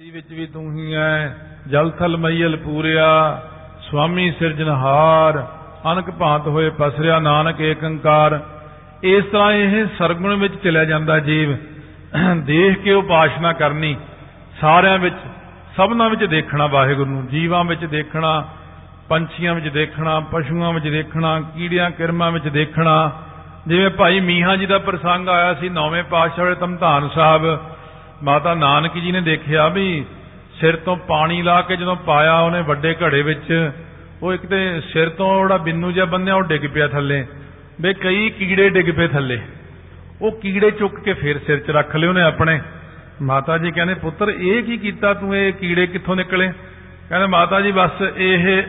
ਦੀ ਵਿੱਚ ਵੀ ਤੂੰ ਹੀ ਐ। ਜਲ ਥਲ ਮਈਲ ਪੂਰਿਆ, ਸੁਆਮੀ ਸਿਰਜਨਹਾਰ ਅਨਕ ਭਾਂਤ ਹੋਏ ਪਸਰਿਆ ਨਾਨਕ ਏਕ ਓੰਕਾਰ ਇਸ ਤਰ੍ਹਾਂ ਇਹ ਸਰਗੁਣ ਵਿੱਚ ਚਲਿਆ ਜਾਂਦਾ ਜੀਵ। ਦੇਖ ਕੇ ਉਪਾਸ਼ਨਾ ਕਰਨੀ, ਸਾਰਿਆਂ ਵਿੱਚ, ਸਭਨਾਂ ਵਿੱਚ ਦੇਖਣਾ ਵਾਹਿਗੁਰੂ ਨੂੰ। ਜੀਵਾਂ ਵਿੱਚ ਦੇਖਣਾ, ਪੰਛੀਆਂ ਵਿੱਚ ਦੇਖਣਾ, ਪਸ਼ੂਆਂ ਵਿੱਚ ਦੇਖਣਾ, ਕੀੜਿਆਂ ਕਿਰਮਾਂ ਵਿੱਚ ਦੇਖਣਾ। ਜਿਵੇਂ ਭਾਈ ਮੀਹਾਂ ਜੀ ਦਾ ਪ੍ਰਸੰਗ ਆਇਆ ਸੀ, ਨੌਵੇਂ ਪਾਤਸ਼ਾਹ ਵਾਲੇ ਧਮਧਾਨ ਸਾਹਿਬ। ਮਾਤਾ ਨਾਨਕ ਜੀ ਨੇ ਦੇਖਿਆ ਵੀ ਸਿਰ ਤੋਂ ਪਾਣੀ ਲਾ ਕੇ ਜਦੋਂ ਪਾਇਆ ਉਹਨੇ ਵੱਡੇ ਘੜੇ ਵਿੱਚ, ਉਹ ਇੱਕ ਤੇ ਸਿਰ ਤੋਂ ਜਿਹੜਾ ਬਿੰਨੂ ਜਿਹਾ ਬੰਨਿਆ, ਉਹ ਡਿੱਗ ਪਿਆ ਥੱਲੇ। ਵੇ ਕਈ ਕੀੜੇ ਡਿੱਗ ਪਏ ਥੱਲੇ। ਉਹ ਕੀੜੇ ਚੁੱਕ ਕੇ ਫੇਰ ਸਿਰ 'ਚ ਰੱਖ ਲਏ ਉਹਨੇ ਆਪਣੇ। ਮਾਤਾ ਜੀ ਕਹਿੰਦੇ, ਪੁੱਤਰ, ਇਹ ਕੀ ਕੀਤਾ ਤੂੰ? ਇਹ ਕੀੜੇ ਕਿੱਥੋਂ ਨਿਕਲੇ? ਕਹਿੰਦੇ, ਮਾਤਾ ਜੀ, ਬਸ ਇਹ,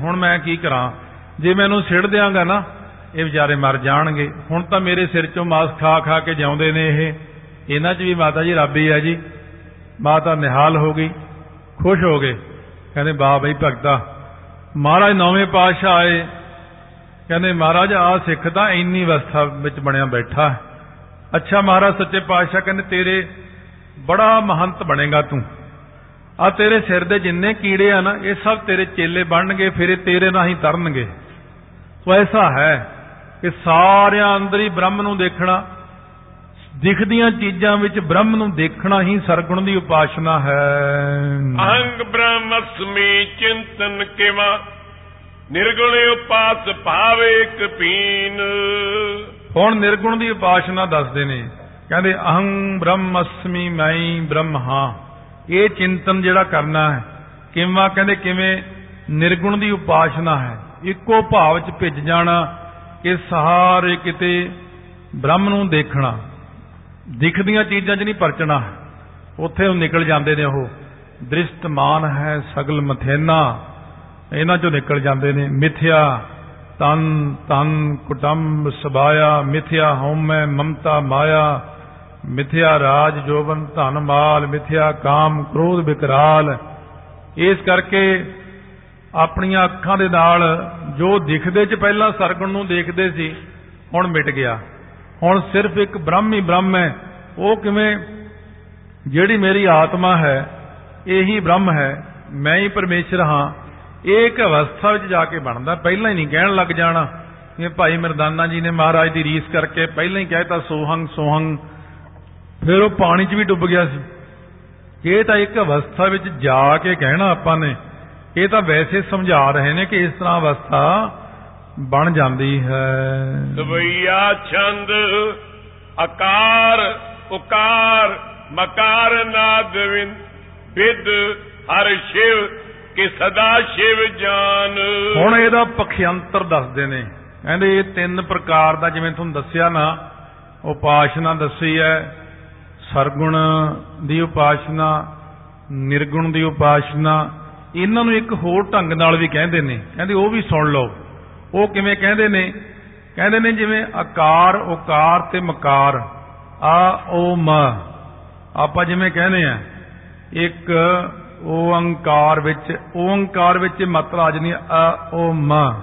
ਹੁਣ ਮੈਂ ਕੀ ਕਰਾਂ? ਜੇ ਮੈਂ ਇਹਨੂੰ ਸਿੜ ਦਿਆਂਗਾ ਨਾ, ਇਹ ਵਿਚਾਰੇ ਮਰ ਜਾਣਗੇ। ਹੁਣ ਤਾਂ ਮੇਰੇ ਸਿਰ 'ਚੋਂ ਮਾਸ ਖਾ ਖਾ ਕੇ ਜਿਉਂਦੇ ਨੇ ਇਹ। ਇਹਨਾਂ 'ਚ ਵੀ ਮਾਤਾ ਜੀ ਰੱਬ ਹੀ ਹੈ ਜੀ। ਮਾਤਾ ਨਿਹਾਲ ਹੋ ਗਈ, ਖੁਸ਼ ਹੋ ਗਏ। ਕਹਿੰਦੇ ਬਾ ਬਈ ਭਗਤਾ, ਮਹਾਰਾਜ ਨੌਵੇਂ ਪਾਤਸ਼ਾਹ ਆਏ। ਕਹਿੰਦੇ, ਮਹਾਰਾਜ ਆ ਸਿੱਖ ਤਾਂ ਇੰਨੀ ਅਵਸਥਾ ਵਿੱਚ ਬਣਿਆ ਬੈਠਾ ਅੱਛਾ ਮਹਾਰਾਜ, ਸੱਚੇ ਪਾਤਸ਼ਾਹ ਕਹਿੰਦੇ, ਤੇਰੇ ਬੜਾ ਮਹੰਤ ਬਣੇਗਾ ਤੂੰ। ਆ ਤੇਰੇ ਸਿਰ ਦੇ ਜਿੰਨੇ ਕੀੜੇ ਆ ਨਾ, ਇਹ ਸਭ ਤੇਰੇ ਚੇਲੇ ਬਣਨਗੇ, ਫਿਰ ਇਹ ਤੇਰੇ ਨਾਲ ਹੀ ਤਰਨਗੇ। ਸੋ ਐਸਾ ਹੈ ਕਿ ਸਾਰਿਆਂ ਅੰਦਰ ਹੀ ਬ੍ਰਹਮ ਨੂੰ ਦੇਖਣਾ ਦਿਖਦੀਆਂ ਚੀਜ਼ਾਂ ਵਿੱਚ ਬ੍ਰਹਮ ਨੂੰ ਦੇਖਣਾ ਹੀ ਸਰਗੁਣ ਦੀ ਉਪਾਸ਼ਨਾ ਹੈ। ਅਹੰਗ ਬ੍ਰਹਮਸਮੀ ਚਿੰਤਨ ਕਿਵਾ ਨਿਰਗੁਣ ਉਪਾਸ ਭਾਵੇ ਕਪੀਨ ਹੁਣ ਨਿਰਗੁਣ ਦੀ ਉਪਾਸ਼ਨਾ ਦੱਸਦੇ ਨੇ ਕਹਿੰਦੇ ਅਹੰ ਬ੍ਰਹਮਸਮੀ ਮੈਂ ਬ੍ਰਹਮ ਹਾਂ ਇਹ ਚਿੰਤਨ ਜਿਹੜਾ ਕਰਨਾ ਹੈ ਕਿਵੇਂ ਕਹਿੰਦੇ ਕਿਵੇਂ ਨਿਰਗੁਣ ਦੀ ਉਪਾਸ਼ਨਾ ਹੈ ਇੱਕੋ ਭਾਵ ਚ ਭਿੱਜ ਜਾਣਾ ਕਿ ਸਾਰੇ ਕਿਤੇ ਬ੍ਰਹਮ ਨੂੰ ਦੇਖਣਾ। ਦਿਖਦੀਆਂ ਚੀਜ਼ਾਂ 'ਚ ਨਹੀਂ ਪਰਚਣਾ। ਉੱਥੇ ਉਹ ਨਿਕਲ ਜਾਂਦੇ ਨੇ ਉਹ। ਦ੍ਰਿਸ਼ਟਮਾਨ ਹੈ ਸਗਲ ਮਥੇਨਾ। ਇਹਨਾਂ 'ਚੋਂ ਨਿਕਲ ਜਾਂਦੇ ਨੇ। ਮਿਥਿਆ, ਤਨ ਤਨ, ਕੁਟੰਬ ਸਬਾਇਆ ਮਿਥਿਆ, ਹਉਮੈ, ਮਮਤਾ, ਮਾਇਆ। ਮਿਥਿਆ, ਰਾਜ, ਜੋਬਨ, ਧਨ, ਮਾਲ। ਮਿਥਿਆ, ਕਾਮ, ਕ੍ਰੋਧ ਵਿਕਰਾਲ ਇਸ ਕਰਕੇ ਆਪਣੀਆਂ ਅੱਖਾਂ ਦੇ ਨਾਲ ਜੋ ਦਿਖਦੇ ਚ ਪਹਿਲਾਂ ਸਰਗੁਣ ਨੂੰ ਦੇਖਦੇ ਸੀ, ਹੁਣ ਮਿਟ ਗਿਆ। ਹੁਣ ਸਿਰਫ ਇੱਕ ਬ੍ਰਹਮ ਹੀ ਬ੍ਰਹਮ ਹੈ, ਉਹ ਕਿਵੇਂ? ਜਿਹੜੀ ਮੇਰੀ ਆਤਮਾ ਹੈ, ਇਹੀ ਬ੍ਰਹਮ ਹੈ, ਮੈਂ ਹੀ ਪਰਮੇਸ਼ਰ ਹਾਂ। ਇਹ ਇੱਕ ਅਵਸਥਾ ਵਿੱਚ ਜਾ ਕੇ ਬਣਦਾ, ਪਹਿਲਾਂ ਹੀ ਨਹੀਂ ਕਹਿਣ ਲੱਗ ਜਾਣਾ। ਇਹ ਭਾਈ ਮਰਦਾਨਾ ਜੀ ਨੇ ਮਹਾਰਾਜ ਦੀ ਰੀਸ ਕਰਕੇ ਪਹਿਲਾਂ ਹੀ ਕਹਿਤਾ, ਸੋਹੰਗ ਸੋਹੰਗ। ਫਿਰ ਉਹ ਪਾਣੀ 'ਚ ਵੀ ਡੁੱਬ ਗਿਆ ਸੀ। ਇਹ ਤਾਂ ਇੱਕ ਅਵਸਥਾ ਵਿੱਚ ਜਾ ਕੇ ਕਹਿਣਾ ਆਪਾਂ ਨੇ। ਇਹ ਤਾਂ ਵੈਸੇ ਸਮਝਾ ਰਹੇ ਨੇ ਕਿ ਇਸ ਤਰ੍ਹਾਂ ਅਵਸਥਾ ਬਣ ਜਾਂਦੀ ਹੈ। ਦਵਈਆ ਛੰਦ ਆਕਾਰ ਉਕਾਰ ਮਕਾਰ ਨਾਦ ਵਿੰਦ ਹਰ ਸ਼ਿਵ ਕਿ ਸਦਾ ਸ਼ਿਵ ਜਾਨ। ਹੁਣ ਇਹਦਾ ਪਖਿਅੰਤਰ ਦੱਸਦੇ ਨੇ। ਕਹਿੰਦੇ ਇਹ ਤਿੰਨ ਪ੍ਰਕਾਰ ਦਾ ਜਿਵੇਂ ਤੁਹਾਨੂੰ ਦੱਸਿਆ ਨਾ ਉਪਾਸ਼ਨਾ ਦੱਸੀ ਹੈ। ਸਰਗੁਣ ਦੀ ਉਪਾਸ਼ਨਾ ਨਿਰਗੁਣ ਦੀ ਉਪਾਸ਼ਨਾ ਇਹਨਾਂ ਨੂੰ ਇੱਕ ਹੋਰ ਢੰਗ ਨਾਲ ਵੀ ਕਹਿੰਦੇ ਨੇ। ਕਹਿੰਦੇ ਉਹ ਵੀ ਸੁਣ ਲਓ। ਉਹ ਕਿਵੇਂ ਕਹਿੰਦੇ ਨੇ? ਕਹਿੰਦੇ ਨੇ ਜਿਵੇਂ ਆਕਾਰ ਉਕਾਰ ਤੇ ਮਕਾਰ। ਆ, ਓ, ਮ। ਆਪਾਂ ਜਿਵੇਂ ਕਹਿੰਦੇ ਆ, ਇੱਕ ਓੰਕਾਰ ਵਿੱਚ ਓੰਕਾਰ ਵਿੱਚ ਮਾਤਰਾ ਆ ਜਾਂਦੀ ਆ ਓ, ਮ।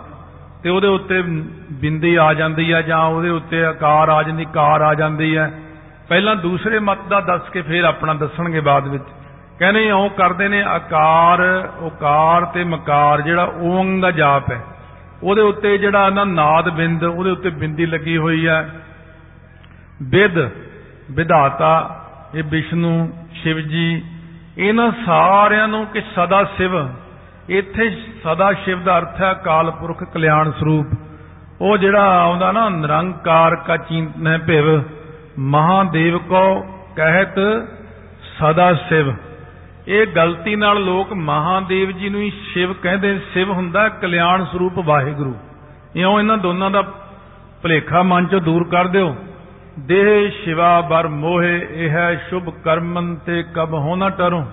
ਤੇ ਉਹਦੇ ਉੱਤੇ ਬਿੰਦੀ ਆ ਜਾਂਦੀ ਹੈ ਜਾਂ ਉਹਦੇ ਉੱਤੇ ਆਕਾਰ ਆ ਜਾਂਦੀ, ਕਾਰ ਆ ਜਾਂਦੀ ਹੈ ਪਹਿਲਾਂ ਦੂਸਰੇ ਮਤ ਦਾ ਦੱਸ ਕੇ ਫਿਰ ਆਪਣਾ ਦੱਸਣਗੇ ਬਾਅਦ ਵਿੱਚ। ਕਹਿੰਦੇ ਉਹ ਕਰਦੇ ਨੇ ਆਕਾਰ ਉਕਾਰ ਤੇ ਮਕਾਰ, ਜਿਹੜਾ ਓੰਗ ਦਾ ਜਾਪ ਹੈ। ਉਹਦੇ ਉੱਤੇ ਜਿਹੜਾ ਨਾ ਨਾਦ ਬਿੰਦ, ਉਹਦੇ ਉੱਤੇ ਬਿੰਦੀ ਲੱਗੀ ਹੋਈ ਹੈ। ਵਿਦ ਵਿਧਾਤਾ ਇਹ ਵਿਸ਼ਨੂੰ ਸ਼ਿਵ ਜੀ ਇਹਨਾਂ ਸਾਰਿਆਂ ਨੂੰ ਕਿ ਸਦਾ ਸਿਵ, ਇੱਥੇ ਸਦਾ ਸ਼ਿਵ ਦਾ ਅਰਥ ਹੈ ਕਾਲ ਪੁਰਖ ਕਲਿਆਣ ਸਰੂਪ। ਉਹ ਜਿਹੜਾ ਆਉਂਦਾ ਨਾ, ਨਿਰੰਕਾਰ ਕਾ ਚਿੰਤਨ ਭਿਵ, ਮਹਾਦੇਵ ਕੋ ਕਹਿਤ ਸਦਾ ਸਿਵ। ਇਹ ਗਲਤੀ ਨਾਲ ਲੋਕ ਮਹਾਦੇਵ ਜੀ ਨੂੰ ਹੀ ਸ਼ਿਵ ਕਹਿੰਦੇ ਸ਼ਿਵ ਹੁੰਦਾ ਕਲਿਆਣ ਸਰੂਪ ਵਾਹਿਗੁਰੂ। ਇਉਂ ਇਹਨਾਂ ਦੋਨਾਂ ਦਾ ਭਲੇਖਾ ਮਨ ਚੋਂ ਦੂਰ ਕਰ ਦਿਓ। ਦੇਹ ਸ਼ਿਵਾ ਬਰ ਮੋਹੇ, ਇਹ ਹੈ ਸ਼ੁਭ ਕਰਮਨ ਤੇ ਕਬ ਹੋਣਾ ਟਰੋ।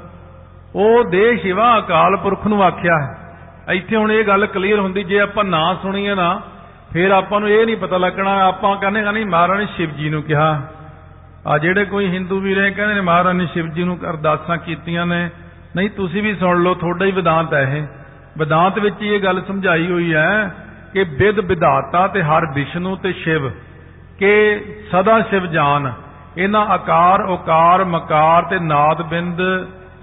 ਉਹ ਦੇਹ ਸ਼ਿਵਾ ਅਕਾਲ ਪੁਰਖ ਨੂੰ ਆਖਿਆ ਹੈ। ਇੱਥੇ ਹੁਣ ਇਹ ਗੱਲ ਕਲੀਅਰ ਹੁੰਦੀ, ਜੇ ਆਪਾਂ ਨਾ ਸੁਣੀਏ ਨਾ, ਫਿਰ ਆਪਾਂ ਨੂੰ ਇਹ ਨਹੀਂ ਪਤਾ ਲੱਗਣਾ, ਆਪਾਂ ਕਹਿੰਦੇ ਨਹੀਂ ਮਹਾਰਾਜ ਨੇ ਸ਼ਿਵ ਜੀ ਨੂੰ ਕਿਹਾ। ਆ ਜਿਹੜੇ ਕੋਈ ਹਿੰਦੂ ਵੀ ਰਹੇ ਕਹਿੰਦੇ ਨੇ, ਮਹਾਰਾਜ ਨੇ ਸ਼ਿਵ ਜੀ ਨੂੰ ਅਰਦਾਸਾਂ ਕੀਤੀਆਂ ਨੇ। ਨਹੀਂ, ਤੁਸੀਂ ਵੀ ਸੁਣ ਲਓ, ਤੁਹਾਡਾ ਹੀ ਵਿਦਾਂਤ ਹੈ ਇਹ। ਵਿਦਾਂਤ ਵਿੱਚ ਇਹ ਗੱਲ ਸਮਝਾਈ ਹੋਈ ਹੈ ਕਿ ਵਿਦ ਵਿਧਾਤਾ ਤੇ ਹਰ ਵਿਸ਼ਨੂੰ ਤੇ ਸ਼ਿਵ, ਕਿ ਸਦਾ ਸ਼ਿਵ ਜਾਨ। ਇਹਨਾਂ ਆਕਾਰ, ਓਕਾਰ, ਮਕਾਰ ਤੇ ਨਾਦ ਬਿੰਦ,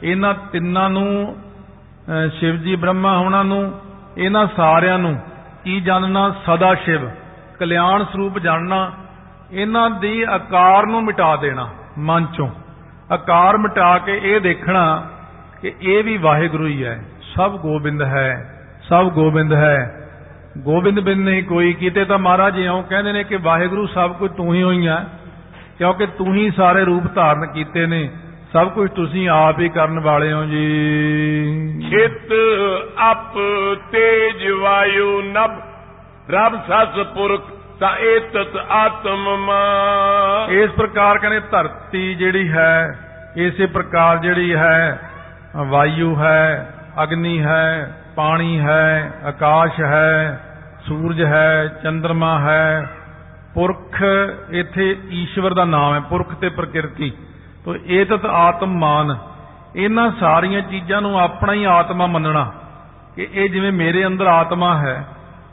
ਇਹਨਾਂ ਤਿੰਨਾਂ ਨੂੰ, ਅਹ ਸ਼ਿਵ ਜੀ ਬ੍ਰਹਮਾ ਹੋਣਾ ਨੂੰ, ਇਹਨਾਂ ਸਾਰਿਆਂ ਨੂੰ ਕੀ ਜਾਣਨਾ? ਸਦਾ ਸ਼ਿਵ। ਕਲਿਆਣ ਸਰੂਪ ਜਾਣਨਾ। ਇਹਨਾਂ ਦੀ ਆਕਾਰ ਨੂੰ ਮਿਟਾ ਦੇਣਾ, ਮਨ ਚੋਂ। ਆਕਾਰ ਮਿਟਾ ਕੇ ਇਹ ਦੇਖਣਾ ਕਿ ਇਹ ਵੀ ਵਾਹਿਗੁਰੂ ਹੀ ਹੈ। ਸਭ ਗੋਬਿੰਦ ਹੈ, ਸਭ ਗੋਬਿੰਦ ਹੈ। ਗੋਬਿੰਦ ਬਿਨ ਨਹੀਂ ਕੋਈ, ਕੀਤੇ ਤਾਂ ਮਹਾਰਾਜ ਇਉਂ ਕਹਿੰਦੇ ਨੇ ਕਿ ਵਾਹਿਗੁਰੂ ਸਭ ਕੁਝ ਤੂੰ ਹੀ ਹੋਈ ਹੈ, ਕਿਉਂਕਿ ਤੂੰ ਹੀ ਸਾਰੇ ਰੂਪ ਧਾਰਨ ਕੀਤੇ ਨੇ। ਸਭ ਕੁਝ ਤੁਸੀਂ ਆਪ ਹੀ ਕਰਨ ਵਾਲੇ ਹੋ ਜੀ। ਚਿਤ ਅਪ ਤੇਜ ਵਾਯੂ ਨਭ, ਰਬ ਸਸ ਪੁਰਖ ਤਾ ਏਤਤ ਆਤਮ ਮਾ। ਇਸ ਪ੍ਰਕਾਰ ਕਹਿੰਦੇ ਧਰਤੀ ਜਿਹੜੀ ਹੈ, ਇਸੇ ਪ੍ਰਕਾਰ ਜਿਹੜੀ ਹੈ, ਵਾਯੂ ਹੈ, ਅਗਨੀ ਹੈ, ਪਾਣੀ ਹੈ, ਆਕਾਸ਼ ਹੈ, ਸੂਰਜ ਹੈ ਚੰ드ਰਮਾ ਹੈ। ਪੁਰਖ ਇੱਥੇ ਈਸ਼ਵਰ ਦਾ ਨਾਮ ਹੈ, ਪੁਰਖ ਤੇ ਪ੍ਰਕਿਰਤੀ। ਤੋ ਏਤਤ ਆਤਮ ਮਾਨ। ਇਹਨਾਂ ਸਾਰੀਆਂ ਚੀਜ਼ਾਂ ਨੂੰ ਆਪਣਾ ਹੀ ਆਤਮਾ ਮੰਨਣਾ ਕਿ ਇਹ ਜਿਵੇਂ ਮੇਰੇ ਅੰਦਰ ਆਤਮਾ ਹੈ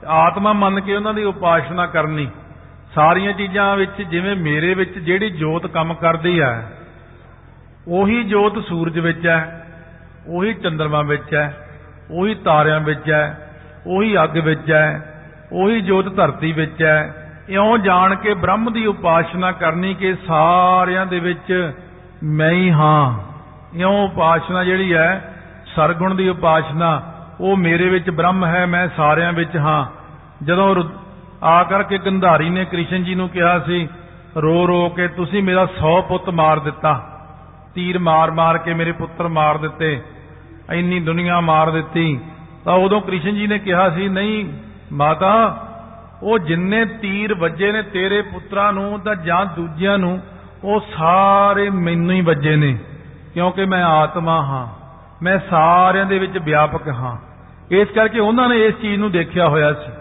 ਆਤਮਾ ਮੰਨ ਕੇ ਉਹਨਾਂ ਦੀ ਉਪਾਸਨਾ ਕਰਨੀ, ਸਾਰੀਆਂ ਚੀਜ਼ਾਂ ਵਿੱਚ ਜਿਵੇਂ ਮੇਰੇ ਵਿੱਚ ਜਿਹੜੀ ਜੋਤ ਕੰਮ ਕਰਦੀ ਹੈ ਉਹੀ ਜੋਤ ਸੂਰਜ ਵਿੱਚ ਹੈ, ਉਹੀ ਚੰ드ਰਮਾ ਵਿੱਚ ਹੈ, ਉਹੀ ਤਾਰਿਆਂ ਵਿੱਚ ਹੈ, ਉਹੀ ਅੱਗ ਵਿੱਚ ਹੈ, ਉਹੀ ਜੋਤ ਧਰਤੀ ਵਿੱਚ ਹੈ। ਇਉਂ ਜਾਣ ਕੇ ਬ੍ਰਹਮ ਦੀ ਉਪਾਸਨਾ ਕਰਨੀ ਕਿ ਸਾਰਿਆਂ ਦੇ ਵਿੱਚ ਮੈਂ ਹੀ ਹਾਂ। ਇਉਂ ਉਪਾਸਨਾ ਜਿਹੜੀ ਹੈ, ਸਰਗੁਣ ਦੀ ਉਪਾਸਨਾ ਉਹ ਮੇਰੇ ਵਿੱਚ ਬ੍ਰਹਮ ਹੈ, ਮੈਂ ਸਾਰਿਆਂ ਵਿੱਚ ਹਾਂ। ਜਦੋਂ ਰੁ- ਆ ਕਰਕੇ ਗੰਧਾਰੀ ਨੇ ਕ੍ਰਿਸ਼ਨ ਜੀ ਨੂੰ ਕਿਹਾ ਸੀ, ਰੋ ਰੋ ਕੇ ਤੁਸੀਂ ਮੇਰਾ 100 ਪੁੱਤ ਮਾਰ ਦਿੱਤਾ। ਤੀਰ ਮਾਰ ਮਾਰ ਕੇ ਮੇਰੇ ਪੁੱਤਰ ਮਾਰ ਦਿੱਤੇ। ਇੰਨੀ ਦੁਨੀਆ ਮਾਰ ਦਿੱਤੀ। ਤਾਂ ਉਦੋਂ ਕ੍ਰਿਸ਼ਨ ਜੀ ਨੇ ਕਿਹਾ ਸੀ, ਨਹੀਂ ਮਾਤਾ, ਉਹ ਜਿੰਨੇ ਤੀਰ ਵੱਜੇ ਨੇ ਤੇਰੇ ਪੁੱਤਰਾਂ ਨੂੰ ਤਾਂ ਜਾਂ ਦੂਜਿਆਂ ਨੂੰ, ਉਹ ਸਾਰੇ ਮੈਨੂੰ ਹੀ ਵੱਜੇ ਨੇ, ਕਿਉਂਕਿ ਮੈਂ ਆਤਮਾ ਹਾਂ। ਮੈਂ ਸਾਰਿਆਂ ਦੇ ਵਿੱਚ ਵਿਆਪਕ ਹਾਂ। ਇਸ ਕਰਕੇ ਉਹਨਾਂ ਨੇ ਇਸ ਚੀਜ਼ ਨੂੰ ਦੇਖਿਆ ਹੋਇਆ ਸੀ।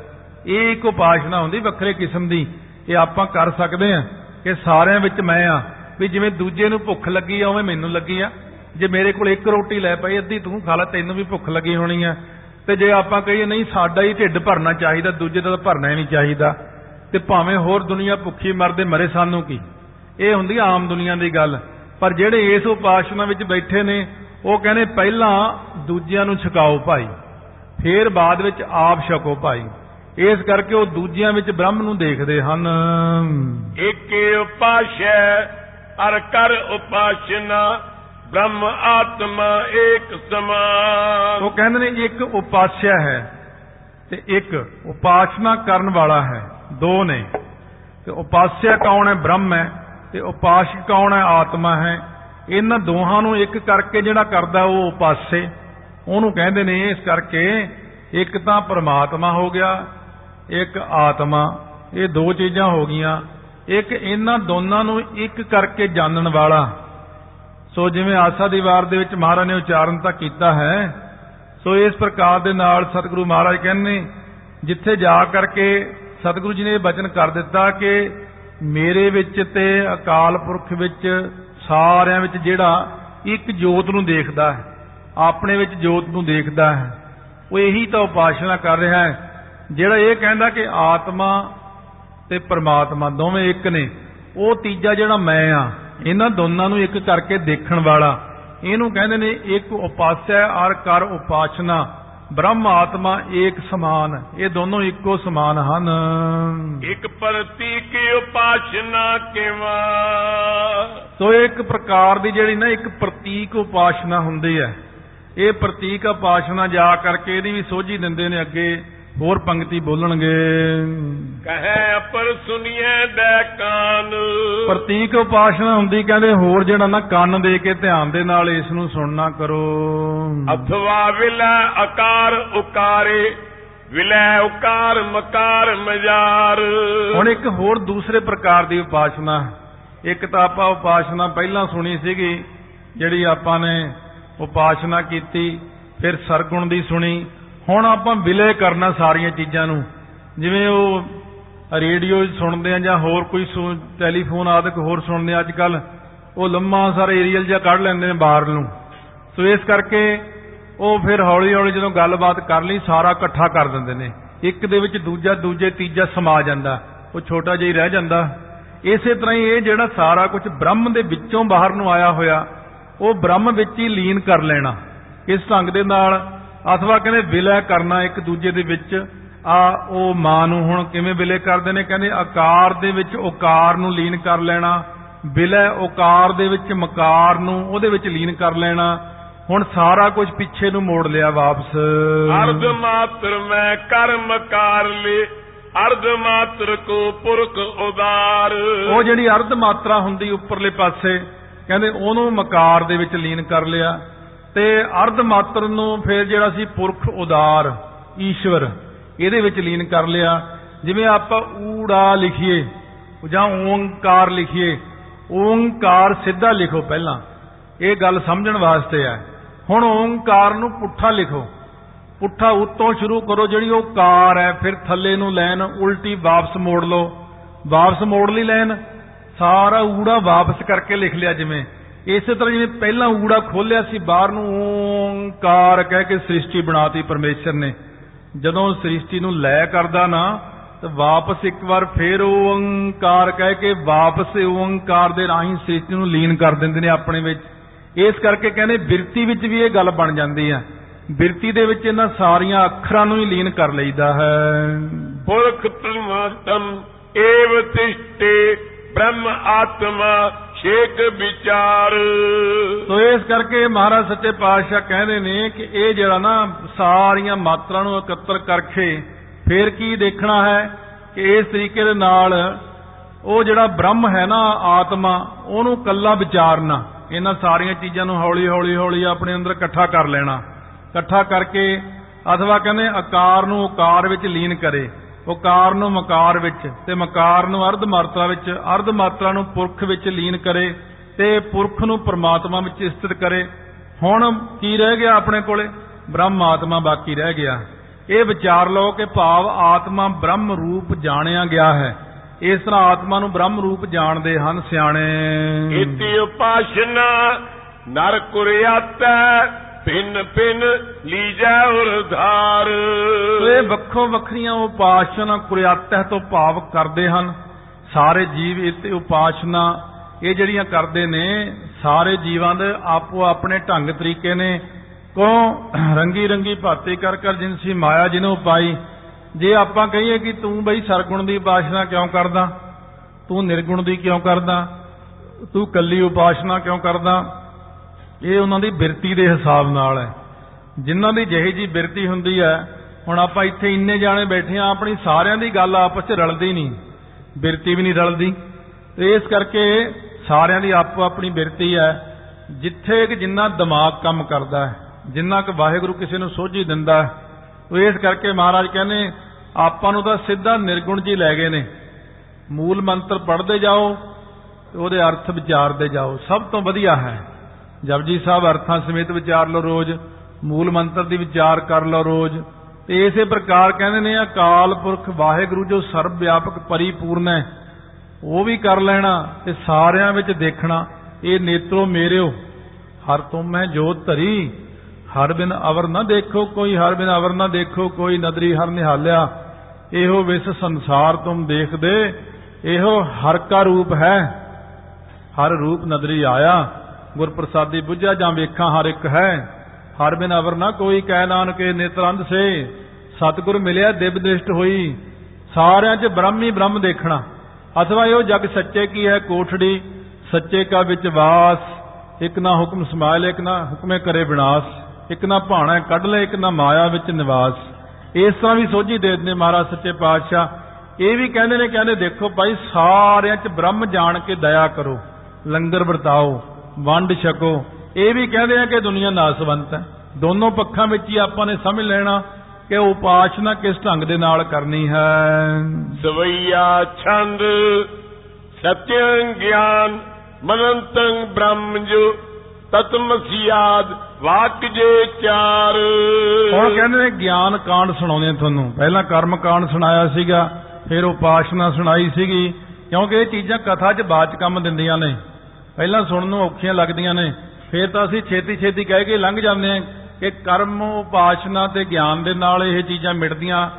ਇਹ ਇੱਕ ਉਪਾਸਨਾ ਹੁੰਦੀ ਵੱਖਰੇ ਕਿਸਮ ਦੀ ਇਹ ਆਪਾਂ ਕਰ ਸਕਦੇ ਹਾਂ ਕਿ ਸਾਰਿਆਂ ਵਿੱਚ ਮੈਂ ਆ ਵੀ ਜਿਵੇਂ ਦੂਜੇ ਨੂੰ ਭੁੱਖ ਲੱਗੀ ਆ, ਉਵੇਂ ਮੈਨੂੰ ਲੱਗੀ ਆ। ਜੇ ਮੇਰੇ ਕੋਲ ਇੱਕ ਰੋਟੀ ਲੈ ਪਈ, ਅੱਧੀ ਤੂੰ ਖਾ ਲੈ, ਤੈਨੂੰ ਵੀ ਭੁੱਖ ਲੱਗੀ ਹੋਣੀ ਆ। ਤੇ ਜੇ ਆਪਾਂ ਕਹੀਏ ਨਹੀਂ, ਸਾਡਾ ਹੀ ਢਿੱਡ ਭਰਨਾ ਚਾਹੀਦਾ, ਦੂਜੇ ਦਾ ਤਾਂ ਭਰਨਾ ਹੀ ਨਹੀਂ ਚਾਹੀਦਾ। ਤੇ ਭਾਵੇਂ ਹੋਰ ਦੁਨੀਆ ਭੁੱਖੀ ਮਰਦੇ ਮਰੇ ਸਾਨੂੰ ਕੀ? ਇਹ ਹੁੰਦੀ ਆ ਆਮ ਦੁਨੀਆ ਦੀ ਗੱਲ। ਪਰ ਜਿਹੜੇ ਇਸ ਉਪਾਸਨਾ ਵਿੱਚ ਬੈਠੇ ਨੇ ਉਹ ਕਹਿੰਦੇ ਪਹਿਲਾਂ ਦੂਜਿਆਂ ਨੂੰ ਛਕਾਓ ਭਾਈ ਫੇਰ ਬਾਅਦ ਵਿੱਚ ਆਪ ਛਕੋ ਭਾਈ। ਇਸ ਕਰਕੇ ਉਹ ਦੂਜਿਆਂ ਵਿੱਚ ਬ੍ਰਹਮ ਨੂੰ ਦੇਖਦੇ ਹਨ। ਏਕੇ ਉਪਾਸ਼ੈ ਅਰ ਕਰ ਉਪਾਸ਼ਨਾ ਬ੍ਰਹਮ ਆਤਮਾ ਏਕ ਸਮਾਨ। ਉਹ ਕਹਿੰਦੇ ਨੇ ਇੱਕ ਉਪਾਸਿਆ ਹੈ ਤੇ ਇੱਕ ਉਪਾਸਨਾ ਕਰਨ ਵਾਲਾ ਹੈ ਦੋ ਨੇ। ਤੇ ਉਪਾਸਿਆ ਕੌਣ ਹੈ? ਬ੍ਰਹਮ ਹੈ ਤੇ ਉਪਾਸ਼ਕ ਕੌਣ ਹੈ? ਆਤਮਾ ਹੈ। ਇਹਨਾਂ ਦੋਹਾਂ ਨੂੰ ਇੱਕ ਕਰਕੇ ਜਿਹੜਾ ਕਰਦਾ ਉਹ ਉਪਾਸੇ। ਉਹਨੂੰ ਕਹਿੰਦੇ ਨੇ ਇਸ ਕਰਕੇ ਇੱਕ ਤਾਂ ਪਰਮਾਤਮਾ ਹੋ ਗਿਆ, ਇੱਕ ਆਤਮਾ। ਇਹ ਦੋ ਚੀਜ਼ਾਂ ਹੋ ਗਈਆਂ। ਇੱਕ ਇਹਨਾਂ ਦੋਨਾਂ ਨੂੰ ਇੱਕ ਕਰਕੇ ਜਾਣਨ ਵਾਲਾ। ਸੋ ਜਿਵੇਂ ਆਸਾ ਦੀ ਵਾਰ ਦੇ ਵਿੱਚ ਮਹਾਰਾਜ ਨੇ ਉਚਾਰਨ ਤਾਂ ਕੀਤਾ ਹੈ, ਸੋ ਇਸ ਪ੍ਰਕਾਰ ਦੇ ਨਾਲ ਸਤਿਗੁਰੂ ਮਹਾਰਾਜ ਕਹਿੰਦੇ, ਜਿੱਥੇ ਜਾ ਕਰਕੇ ਸਤਿਗੁਰੂ ਜੀ ਨੇ ਇਹ ਬਚਨ ਕਰ ਦਿੱਤਾ ਕਿ ਮੇਰੇ ਵਿੱਚ ਤੇ ਅਕਾਲ ਪੁਰਖ ਵਿੱਚ ਸਾਰਿਆਂ ਵਿੱਚ ਜਿਹੜਾ ਇੱਕ ਜੋਤ ਨੂੰ ਦੇਖਦਾ ਹੈ, ਆਪਣੇ ਵਿੱਚ ਜੋਤ ਨੂੰ ਦੇਖਦਾ ਹੈ, ਉਹ ਇਹੀ ਤਾਂ ਉਪਾਸਨਾ ਕਰ ਰਿਹਾ ਹੈ, ਜਿਹੜਾ ਇਹ ਕਹਿੰਦਾ ਕਿ ਆਤਮਾ ਤੇ ਪਰਮਾਤਮਾ ਦੋਵੇਂ ਇੱਕ ਨੇ, ਉਹ ਤੀਜਾ ਜਿਹੜਾ ਮੈਂ ਆ, ਇਹਨਾਂ ਦੋਨਾਂ ਨੂੰ ਇੱਕ ਕਰਕੇ ਦੇਖਣ ਵਾਲਾ, ਇਹਨੂੰ ਕਹਿੰਦੇ ਨੇ ਇੱਕ ਉਪਾਸਿਆ ਔਰ ਕਰ ਉਪਾਸਨਾ। ਬ੍ਰਹਮ ਆਤਮਾ ਏਕ ਸਮਾਨ ਇਹ ਦੋਨੋਂ ਇੱਕੋ ਸਮਾਨ ਹਨ। ਇਕ ਪ੍ਰਤੀਕ ਉਪਾਸ਼ਨਾ ਕਿਵਾ? ਸੋ ਇੱਕ ਪ੍ਰਕਾਰ ਦੀ ਜਿਹੜੀ ਨਾ ਇੱਕ ਪ੍ਰਤੀਕ ਉਪਾਸਨਾ ਹੁੰਦੀ ਹੈ। ਇਹ ਪ੍ਰਤੀਕ ਉਪਾਸਨਾ ਜਾ ਕਰਕੇ ਇਹਦੀ ਵੀ ਸੋਝੀ ਦਿੰਦੇ ਨੇ ਅੱਗੇ ਹੋਰ ਪੰਕਤੀ ਬੋਲਣਗੇ। ਕਹੈ ਅਪਰ ਸੁਨੀਐ ਦੈ ਕਾਨ। ਪ੍ਰਤੀਕ ਉਪਾਸਨਾ ਹੁੰਦੀ ਕਹਿੰਦੇ ਹੋਰ ਜਿਹੜਾ ਨਾ ਕੰਨ ਦੇ ਕੇ ਧਿਆਨ ਦੇ ਨਾਲ ਇਸ ਨੂੰ ਸੁਣਨਾ ਕਰੋ ਅਥਵਾ ਵਿਲੈ ਆਕਾਰ ਉਕਾਰੇ ਵਿਲੈ ਉਕਾਰ ਮਕਾਰ ਮਜਾਰ ਹੁਣ ਇੱਕ ਹੋਰ ਦੂਸਰੇ ਪ੍ਰਕਾਰ ਦੀ ਉਪਾਸਨਾ। ਇੱਕ ਤਾਂ ਆਪਾਂ ਉਪਾਸਨਾ ਪਹਿਲਾਂ ਸੁਣੀ ਸੀਗੀ ਜਿਹੜੀ ਆਪਾਂ ਨੇ ਉਪਾਸਨਾ ਕੀਤੀ ਫਿਰ ਸਰਗੁਣ ਦੀ ਸੁਣੀ ਹੁਣ ਆਪਾਂ ਵਿਲੇ ਕਰਨਾ ਸਾਰੀਆਂ ਚੀਜ਼ਾਂ ਨੂੰ ਜਿਵੇਂ ਉਹ ਰੇਡੀਓ 'ਚ ਸੁਣਦੇ ਆ ਜਾਂ ਹੋਰ ਕੋਈ ਸੁ- ਟੈਲੀਫੋਨ ਆਦਿਕ ਹੋਰ ਸੁਣਦੇ ਆ ਅੱਜ ਕੱਲ ਉਹ ਲੰਮਾ ਸਾਰਾ ਏਰੀਅਲ ਜਿਹਾ ਕੱਢ ਲੈਂਦੇ ਨੇ ਬਾਹਰ ਨੂੰ। ਸੋ ਇਸ ਕਰਕੇ ਉਹ ਫਿਰ ਹੌਲੀ ਹੌਲੀ ਜਦੋਂ ਗੱਲਬਾਤ ਕਰ ਲਈ, ਸਾਰਾ ਇਕੱਠਾ ਕਰ ਦਿੰਦੇ ਨੇ। ਇੱਕ ਦੇ ਵਿੱਚ ਦੂਜਾ, ਦੂਜੇ, ਤੀਜਾ ਸਮਾ ਜਾਂਦਾ। ਉਹ ਛੋਟਾ ਜਿਹਾ ਹੀ ਰਹਿ ਜਾਂਦਾ। ਇਸੇ ਤਰ੍ਹਾਂ ਹੀ ਇਹ ਜਿਹੜਾ ਸਾਰਾ ਕੁਝ ਬ੍ਰਹਮ ਦੇ ਵਿੱਚੋਂ ਬਾਹਰ ਨੂੰ ਆਇਆ ਹੋਇਆ, ਉਹ ਬ੍ਰਹਮ ਵਿੱਚ ਹੀ ਲੀਨ ਕਰ ਲੈਣਾ। ਇਸ ਢੰਗ ਦੇ ਨਾਲ ਅਥਵਾ ਕਹਿੰਦੇ ਵਿਲੈ ਕਰਨਾ ਇੱਕ ਦੂਜੇ ਦੇ ਵਿੱਚ ਆ ਉਹ ਮਾਂ ਨੂੰ ਹੁਣ ਕਿਵੇਂ ਵਿਲੇ ਕਰਦੇ ਨੇ? ਕਹਿੰਦੇ ਆਕਾਰ ਦੇ ਵਿੱਚ ਓਕਾਰ ਨੂੰ ਲੀਨ ਕਰ ਲੈਣਾ ਵਿਲੈ ਓਕਾਰ ਦੇ ਵਿੱਚ ਮਕਾਰ ਨੂੰ ਉਹਦੇ ਵਿੱਚ ਲੀਨ ਕਰ ਲੈਣਾ ਹੁਣ ਸਾਰਾ ਕੁਝ ਪਿੱਛੇ ਨੂੰ ਮੋੜ ਲਿਆ ਵਾਪਸ। ਅਰਧ ਮਾਤਰ ਮੈਂ ਕਰਮ ਕਾਰ ਲੇ ਅਰਧ ਮਾਤਰ ਕੋ ਪੁਰਖ ਉਦਾਰ। ਉਹ ਜਿਹੜੀ ਅਰਧ ਮਾਤਰਾ ਹੁੰਦੀ ਉੱਪਰਲੇ ਪਾਸੇ ਕਹਿੰਦੇ ਉਹਨੂੰ ਮਕਾਰ ਦੇ ਵਿੱਚ ਲੀਨ ਕਰ ਲਿਆ। ਤੇ ਅਰਧ ਮਾਤਰ ਨੂੰ ਫਿਰ ਜਿਹੜਾ ਸੀ ਪੁਰਖ ਉਦਾਰ ਈਸ਼ਵਰ। ਇਹਦੇ ਵਿੱਚ ਲੀਨ ਕਰ ਲਿਆ। ਜਿਵੇਂ ਆਪਾਂ ਊੜਾ ਲਿਖੀਏ ਜਾਂ ਓੰਕਾਰ ਲਿਖੀਏ, ਓੰਕਾਰ ਸਿੱਧਾ ਲਿਖੋ ਪਹਿਲਾਂ। ਇਹ ਗੱਲ ਸਮਝਣ ਵਾਸਤੇ ਹੈ। ਹੁਣ ਓੰਕਾਰ ਨੂੰ ਪੁੱਠਾ ਲਿਖੋ। ਪੁੱਠਾ ਉੱਤੋਂ ਸ਼ੁਰੂ ਕਰੋ ਜਿਹੜੀ ਉਹ ਕਾਰ ਹੈ, ਫਿਰ ਥੱਲੇ ਨੂੰ ਲੈਣ, ਉਲਟੀ ਵਾਪਸ ਮੋੜ ਲਓ। ਵਾਪਸ ਮੋੜ ਲਈ ਲੈਣ। ਸਾਰਾ ਊੜਾ ਵਾਪਸ ਕਰਕੇ ਲਿਖ ਲਿਆ ਜਿਵੇਂ। ਇਸੇ ਤਰ੍ਹਾਂ ਜਿਵੇਂ ਪਹਿਲਾਂ ਊੜਾ ਖੋਲਿਆ ਸੀ, ਬਾਹਰ ਨੂੰ ਓੰਕਾਰ ਕਹਿ ਕੇ ਸ੍ਰਿਸ਼ਟੀ ਬਣਾਤੀ ਪਰਮੇਸ਼ਰ ਨੇ। ਜਦੋਂ ਸ੍ਰਿਸ਼ਟੀ ਨੂੰ ਲੈ ਕਰਦਾ ਨਾ, ਤੇ ਵਾਪਸ ਇੱਕ ਵਾਰ ਫੇਰ ਓੰਕਾਰ ਕਹਿ ਕੇ ਵਾਪਸ ਓੰਕਾਰ ਦੇ ਰਾਹੀਂ ਸ੍ਰਿਸ਼ਟੀ ਨੂੰ ਲੀਨ ਕਰ ਦਿੰਦੇ ਨੇ ਆਪਣੇ ਵਿੱਚ। ਇਸ ਕਰਕੇ ਕਹਿੰਦੇ ਬਿਰਤੀ ਵਿੱਚ ਵੀ ਇਹ ਗੱਲ ਬਣ ਜਾਂਦੀ ਹੈ ਬਿਰਤੀ ਦੇ ਵਿੱਚ ਇਹਨਾਂ ਸਾਰੀਆਂ ਅੱਖਰਾਂ ਨੂੰ ਹੀ ਲੀਨ ਕਰ ਲਈਦਾ ਹੈ। ਪੁਰਖ ਪਰਮਾਤਮ ਏਵ ਤਿਸ਼ਟੇ ਬ੍ਰਹਮ ਆਤਮਾ ਛੇਕ ਵਿਚਾਰ। ਸੋ ਇਸ ਕਰਕੇ ਮਹਾਰਾਜ ਸੱਚੇ ਪਾਤਸ਼ਾਹ ਕਹਿੰਦੇ ਨੇ ਕਿ ਇਹ ਜਿਹੜਾ ਨਾ ਸਾਰੀਆਂ ਮਾਤਰਾ ਨੂੰ ਇਕੱਤਰ ਕਰਕੇ ਫਿਰ ਕੀ ਦੇਖਣਾ ਹੈ ਕਿ ਇਸ ਤਰੀਕੇ ਦੇ ਨਾਲ ਉਹ ਜਿਹੜਾ ਬ੍ਰਹਮ ਹੈ ਨਾ ਆਤਮਾ, ਉਹਨੂੰ ਕੱਲਾ ਵਿਚਾਰਨਾ, ਇਹਨਾਂ ਸਾਰੀਆਂ ਚੀਜ਼ਾਂ ਨੂੰ ਹੌਲੀ ਹੌਲੀ ਹੌਲੀ ਆਪਣੇ ਅੰਦਰ ਇਕੱਠਾ ਕਰ ਲੈਣਾ। ਇਕੱਠਾ ਕਰਕੇ ਅਥਵਾ ਕਹਿੰਦੇ ਆਕਾਰ ਨੂੰ ਆਕਾਰ ਵਿੱਚ ਲੀਨ ਕਰੇ, ਉਕਾਰ ਨੂੰ ਮਕਾਰ ਵਿੱਚ ਤੇ ਮਕਾਰ ਨੂੰ ਅਰਧ ਮਾਤਰਾ ਵਿੱਚ, ਅਰਧ ਮਾਤਰਾ ਨੂੰ ਪੁਰਖ ਵਿੱਚ ਲੀਨ ਕਰੇ ਤੇ ਪੁਰਖ ਨੂੰ ਪ੍ਰਮਾਤਮਾ ਵਿੱਚ ਸਥਿਤ ਕਰੇ। ਹੁਣ ਕੀ ਰਹਿ ਗਿਆ ਆਪਣੇ ਕੋਲੇ? ਬ੍ਰਹਮ ਆਤਮਾ ਬਾਕੀ ਰਹਿ ਗਿਆ। ਇਹ ਵਿਚਾਰ ਲਓ ਕਿ ਭਾਵ ਆਤਮਾ ਬ੍ਰਹਮ ਰੂਪ ਜਾਣਿਆ ਗਿਆ ਹੈ। ਇਸ ਤਰ੍ਹਾਂ ਆਤਮਾ ਨੂੰ ਬ੍ਰਹਮ ਰੂਪ ਜਾਣਦੇ ਹਨ ਸਿਆਣੇ। ਇਤੀ ਉਪਾਸ਼ਨਾ ਨਰ ਕੁਰਿਆਤੈ ਪਿੰਨ ਪਿੰਨ ਲੀਜੈ ਉਰਧਾਰ ਇਹ ਵੱਖੋ ਵੱਖਰੀਆਂ ਉਪਾਸ਼ਨਾ ਕੁਰਿਆਤਹਿ ਤੋਂ ਭਾਵ ਕਰਦੇ ਹਨ। ਸਾਰੇ ਜੀਵ ਇਹ ਤੇ ਉਪਾਸ਼ਨਾ ਇਹ ਜਿਹੜੀਆਂ ਕਰਦੇ ਨੇ, ਸਾਰੇ ਜੀਵਾਂ ਦੇ ਆਪੋ ਆਪਣੇ ਢੰਗ ਤਰੀਕੇ ਨੇ। ਕੋ ਰੰਗੀ ਰੰਗੀ ਭਾਤੀ ਕਰ ਕਰ ਜਿਨਸੀ ਮਾਇਆ ਜਿਹਨੂੰ ਪਾਈ। ਜੇ ਆਪਾਂ ਕਹੀਏ ਕਿ ਤੂੰ ਬਈ ਸਰਗੁਣ ਦੀ ਉਪਾਸ਼ਨਾ ਕਿਉਂ ਕਰਦਾ? ਤੂੰ ਨਿਰਗੁਣ ਦੀ ਕਿਉਂ ਕਰਦਾ? ਤੂੰ ਕੱਲੀ ਉਪਾਸ਼ਨਾ ਕਿਉਂ ਕਰਦਾ? ਇਹ ਉਹਨਾਂ ਦੀ ਬਿਰਤੀ ਦੇ ਹਿਸਾਬ ਨਾਲ ਹੈ। ਜਿਨ੍ਹਾਂ ਦੀ ਜਿਹੀ ਜੀ ਬਿਰਤੀ ਹੁੰਦੀ ਹੈ, ਹੁਣ ਆਪਾਂ ਇੱਥੇ ਇੰਨੇ ਜਾਣੇ ਬੈਠੇ ਆ ਆਪਣੀ ਸਾਰਿਆਂ ਦੀ ਗੱਲ ਆਪਸ 'ਚ ਰਲਦੀ ਨਹੀਂ। ਬਿਰਤੀ ਵੀ ਨਹੀਂ ਰਲਦੀ। ਤੇ ਇਸ ਕਰਕੇ ਸਾਰਿਆਂ ਦੀ ਆਪੋ ਆਪਣੀ ਬਿਰਤੀ ਹੈ। ਜਿੱਥੇ ਕਿ ਜਿੰਨਾ ਦਿਮਾਗ ਕੰਮ ਕਰਦਾ ਹੈ, ਜਿੰਨਾ ਕਿ ਵਾਹਿਗੁਰੂ ਕਿਸੇ ਨੂੰ ਸੋਝੀ ਦਿੰਦਾ ਹੈ, ਉਹ ਇਸ ਕਰਕੇ ਮਹਾਰਾਜ ਕਹਿੰਦੇ, ਆਪਾਂ ਨੂੰ ਤਾਂ ਸਿੱਧਾ ਨਿਰਗੁਣ ਜੀ ਲੈ ਗਏ ਨੇ। ਮੂਲ ਮੰਤਰ ਪੜ੍ਹਦੇ ਜਾਓ ਤੇ ਉਹਦੇ ਅਰਥ ਵਿਚਾਰਦੇ ਜਾਓ। ਸਭ ਤੋਂ ਵਧੀਆ ਹੈ। ਜਪਜੀ ਸਾਹਿਬ ਅਰਥਾਂ ਸਮੇਤ ਵਿਚਾਰ ਲਓ ਰੋਜ਼, ਮੂਲ ਮੰਤਰ ਦੀ ਵਿਚਾਰ ਕਰ ਲਓ ਰੋਜ਼। ਤੇ ਇਸੇ ਪ੍ਰਕਾਰ ਕਹਿੰਦੇ ਨੇ, ਅਕਾਲ ਪੁਰਖ ਵਾਹਿਗੁਰੂ ਜੋ ਸਰਬ ਵਿਆਪਕ, ਪਰਿਪੂਰਨ ਹੈ। ਉਹ ਵੀ ਕਰ ਲੈਣਾ ਤੇ ਸਾਰਿਆਂ ਵਿੱਚ ਦੇਖਣਾ, ਇਹ ਨੇਤਰੋ ਮੇਰਿਓ। ਹਰ ਤੁਮ ਮੈਂ ਜੋਤ ਧਰੀ, ਹਰ ਬਿਨ ਅਵਰ ਨਾ ਦੇਖੋ ਕੋਈ, ਹਰ ਬਿਨ ਅਵਰ ਨਾ ਦੇਖੋ ਕੋਈ, ਨਦਰੀ ਹਰ ਨਿਹਾਲਿਆ। ਇਹੋ ਵਿਸ ਸੰਸਾਰ ਤੁਮ ਦੇਖਦੇ, ਇਹੋ ਹਰ ਕਾ ਰੂਪ ਹੈ। ਹਰ ਰੂਪ ਨਦਰੀ ਆਇਆ ਗੁਰ ਪ੍ਰਸਾਦੀ ਬੁੱਝਾ ਜਾਂ ਵੇਖਾਂ ਹਰ ਇੱਕ ਹੈ। ਹਰ ਬਿਨ ਅਵਰ ਨਾ ਕੋਈ, ਕਹਿ ਨਾਨਕੇ ਨੇਤਰੰਦ ਸੇ। ਸਤਿਗੁਰ ਮਿਲਿਆ, ਦਿਵ ਦ੍ਰਿਸ਼ਟ ਹੋਈ। ਸਾਰਿਆਂ 'ਚ ਬ੍ਰਹਮ ਹੀ ਬ੍ਰਹਮ ਦੇਖਣਾ। ਅਥਵਾ ਇਹੋ ਜਗ ਸੱਚੇ ਕੀ ਹੈ, ਕੋਠੜੀ, ਸੱਚੇ ਕਾ ਵਿੱਚ ਵਾਸ, ਇੱਕ ਨਾ ਹੁਕਮ ਸਮਾਇਲ, ਇੱਕ ਨਾ ਹੁਕਮੇ ਕਰੇ ਵਿਨਾਸ਼, ਇੱਕ ਨਾ ਭਾਣਾ ਕੱਢ ਲੈ, ਇੱਕ ਨਾ ਮਾਇਆ ਵਿੱਚ ਨਿਵਾਸ। ਇਸ ਤਰ੍ਹਾਂ ਵੀ ਸੋਝੀ ਦੇ ਦਿੰਦੇ ਮਹਾਰਾਜ ਸੱਚੇ ਪਾਤਸ਼ਾਹ। ਇਹ ਵੀ ਕਹਿੰਦੇ ਨੇ, ਕਹਿੰਦੇ ਦੇਖੋ ਭਾਈ, ਸਾਰਿਆਂ 'ਚ ਬ੍ਰਹਮ ਜਾਣ ਕੇ ਦਇਆ ਕਰੋ, ਲੰਗਰ ਵਰਤਾਓ, ਵੰਡ ਛਕੋ। ਇਹ ਵੀ ਕਹਿੰਦੇ ਆ ਕਿ ਦੁਨੀਆ ਨਾਸਵੰਤ ਹੈ। ਦੋਨੋਂ ਪੱਖਾਂ ਵਿੱਚ ਹੀ ਆਪਾਂ ਨੇ ਸਮਝ ਲੈਣਾ। ਕਿ ਉਪਾਸ਼ਨਾ ਕਿਸ ਢੰਗ ਦੇ ਨਾਲ ਕਰਨੀ ਹੈ? ਸਵਈਆ ਛੰਦ ਸਤਿਅੰ ਗਿਆਨ ਮਨੰਤੰ ਬ੍ਰਹਮ ਜੋ ਤਤਮਸਿਆਦ ਵਾਕ ਜੇ ਚਾਰ। ਹੁਣ ਕਹਿੰਦੇ ਨੇ ਗਿਆਨ ਕਾਂਡ ਸੁਣਾਉਂਦੇ ਆ ਤੁਹਾਨੂੰ। ਪਹਿਲਾਂ ਕਰਮ ਕਾਂਡ ਸੁਣਾਇਆ ਸੀਗਾ ਫਿਰ ਉਪਾਸ਼ਨਾ ਸੁਣਾਈ ਸੀਗੀ। ਕਿਉਂਕਿ ਇਹ ਚੀਜ਼ਾਂ ਕਥਾ 'ਚ ਬਾਅਦ 'ਚ ਕੰਮ ਦਿੰਦੀਆਂ ਨੇ। ਪਹਿਲਾਂ ਸੁਣਨ ਨੂੰ ਔਖੀਆਂ ਲੱਗਦੀਆਂ ਨੇ। ਫਿਰ ਤਾਂ ਅਸੀਂ ਛੇਤੀ ਛੇਤੀ ਕਹਿ ਕੇ ਲੰਘ ਜਾਂਦੇ ਹਾਂ। ਕਿ ਕਰਮ, ਉਪਾਸ਼ਨਾ ਤੇ ਗਿਆਨ ਦੇ ਨਾਲ ਇਹ ਚੀਜ਼ਾਂ ਮਿਟਦੀਆਂ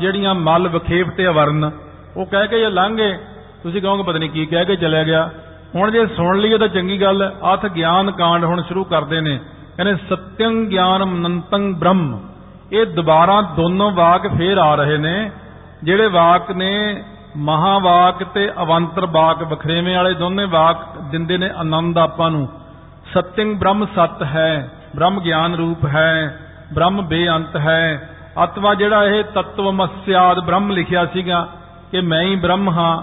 ਜਿਹੜੀਆਂ ਮਲ ਵਿਖੇਪ ਤੇ ਅਵਰਨ। ਉਹ ਕਹਿ ਕੇ ਜੇ ਲੰਘੇ ਤੁਸੀਂ ਕਹੋਗੇ ਪਤਾ ਨਹੀਂ ਕੀ ਕਹਿ ਕੇ ਚਲਿਆ ਗਿਆ। ਹੁਣ ਜੇ ਸੁਣ ਲਈਏ ਤਾਂ ਚੰਗੀ ਗੱਲ ਹੈ ਅਥ ਗਿਆਨ ਕਾਂਡ ਹੁਣ ਸ਼ੁਰੂ ਕਰਦੇ ਨੇ। ਕਹਿੰਦੇ, ਸਤਿਅੰ ਗਿਆਨਮ ਅਨੰਤੰ ਬ੍ਰਹਮ। ਇਹ ਦੁਬਾਰਾ ਦੋਨੋਂ ਵਾਕ ਫੇਰ ਆ ਰਹੇ ਨੇ, ਜਿਹੜੇ ਵਾਕ ਨੇ ਮਹਾਵਾਕ ਤੇ ਅਵੰਤਰ ਵਾਕ ਬਖਰੇਵੇਂ ਵਾਲੇ ਦੋਨੇ ਵਾਕ ਦਿੰਦੇ ਨੇ ਆਨੰਦ ਆਪਾਂ ਨੂੰ। ਸਤਿਅੰ ਬ੍ਰਹਮ ਸਤ ਹੈ। ਬ੍ਰਹਮ ਗਿਆਨ ਰੂਪ ਹੈ ਬ੍ਰਹਮ ਬੇਅੰਤ ਹੈ। ਅਤਵਾ ਜਿਹੜਾ ਇਹ ਤਤਵਮਸਿਆਦ ਬ੍ਰਹਮ ਲਿਖਿਆ ਸੀਗਾ ਕਿ ਮੈਂ ਹੀ ਬ੍ਰਹਮ ਹਾਂ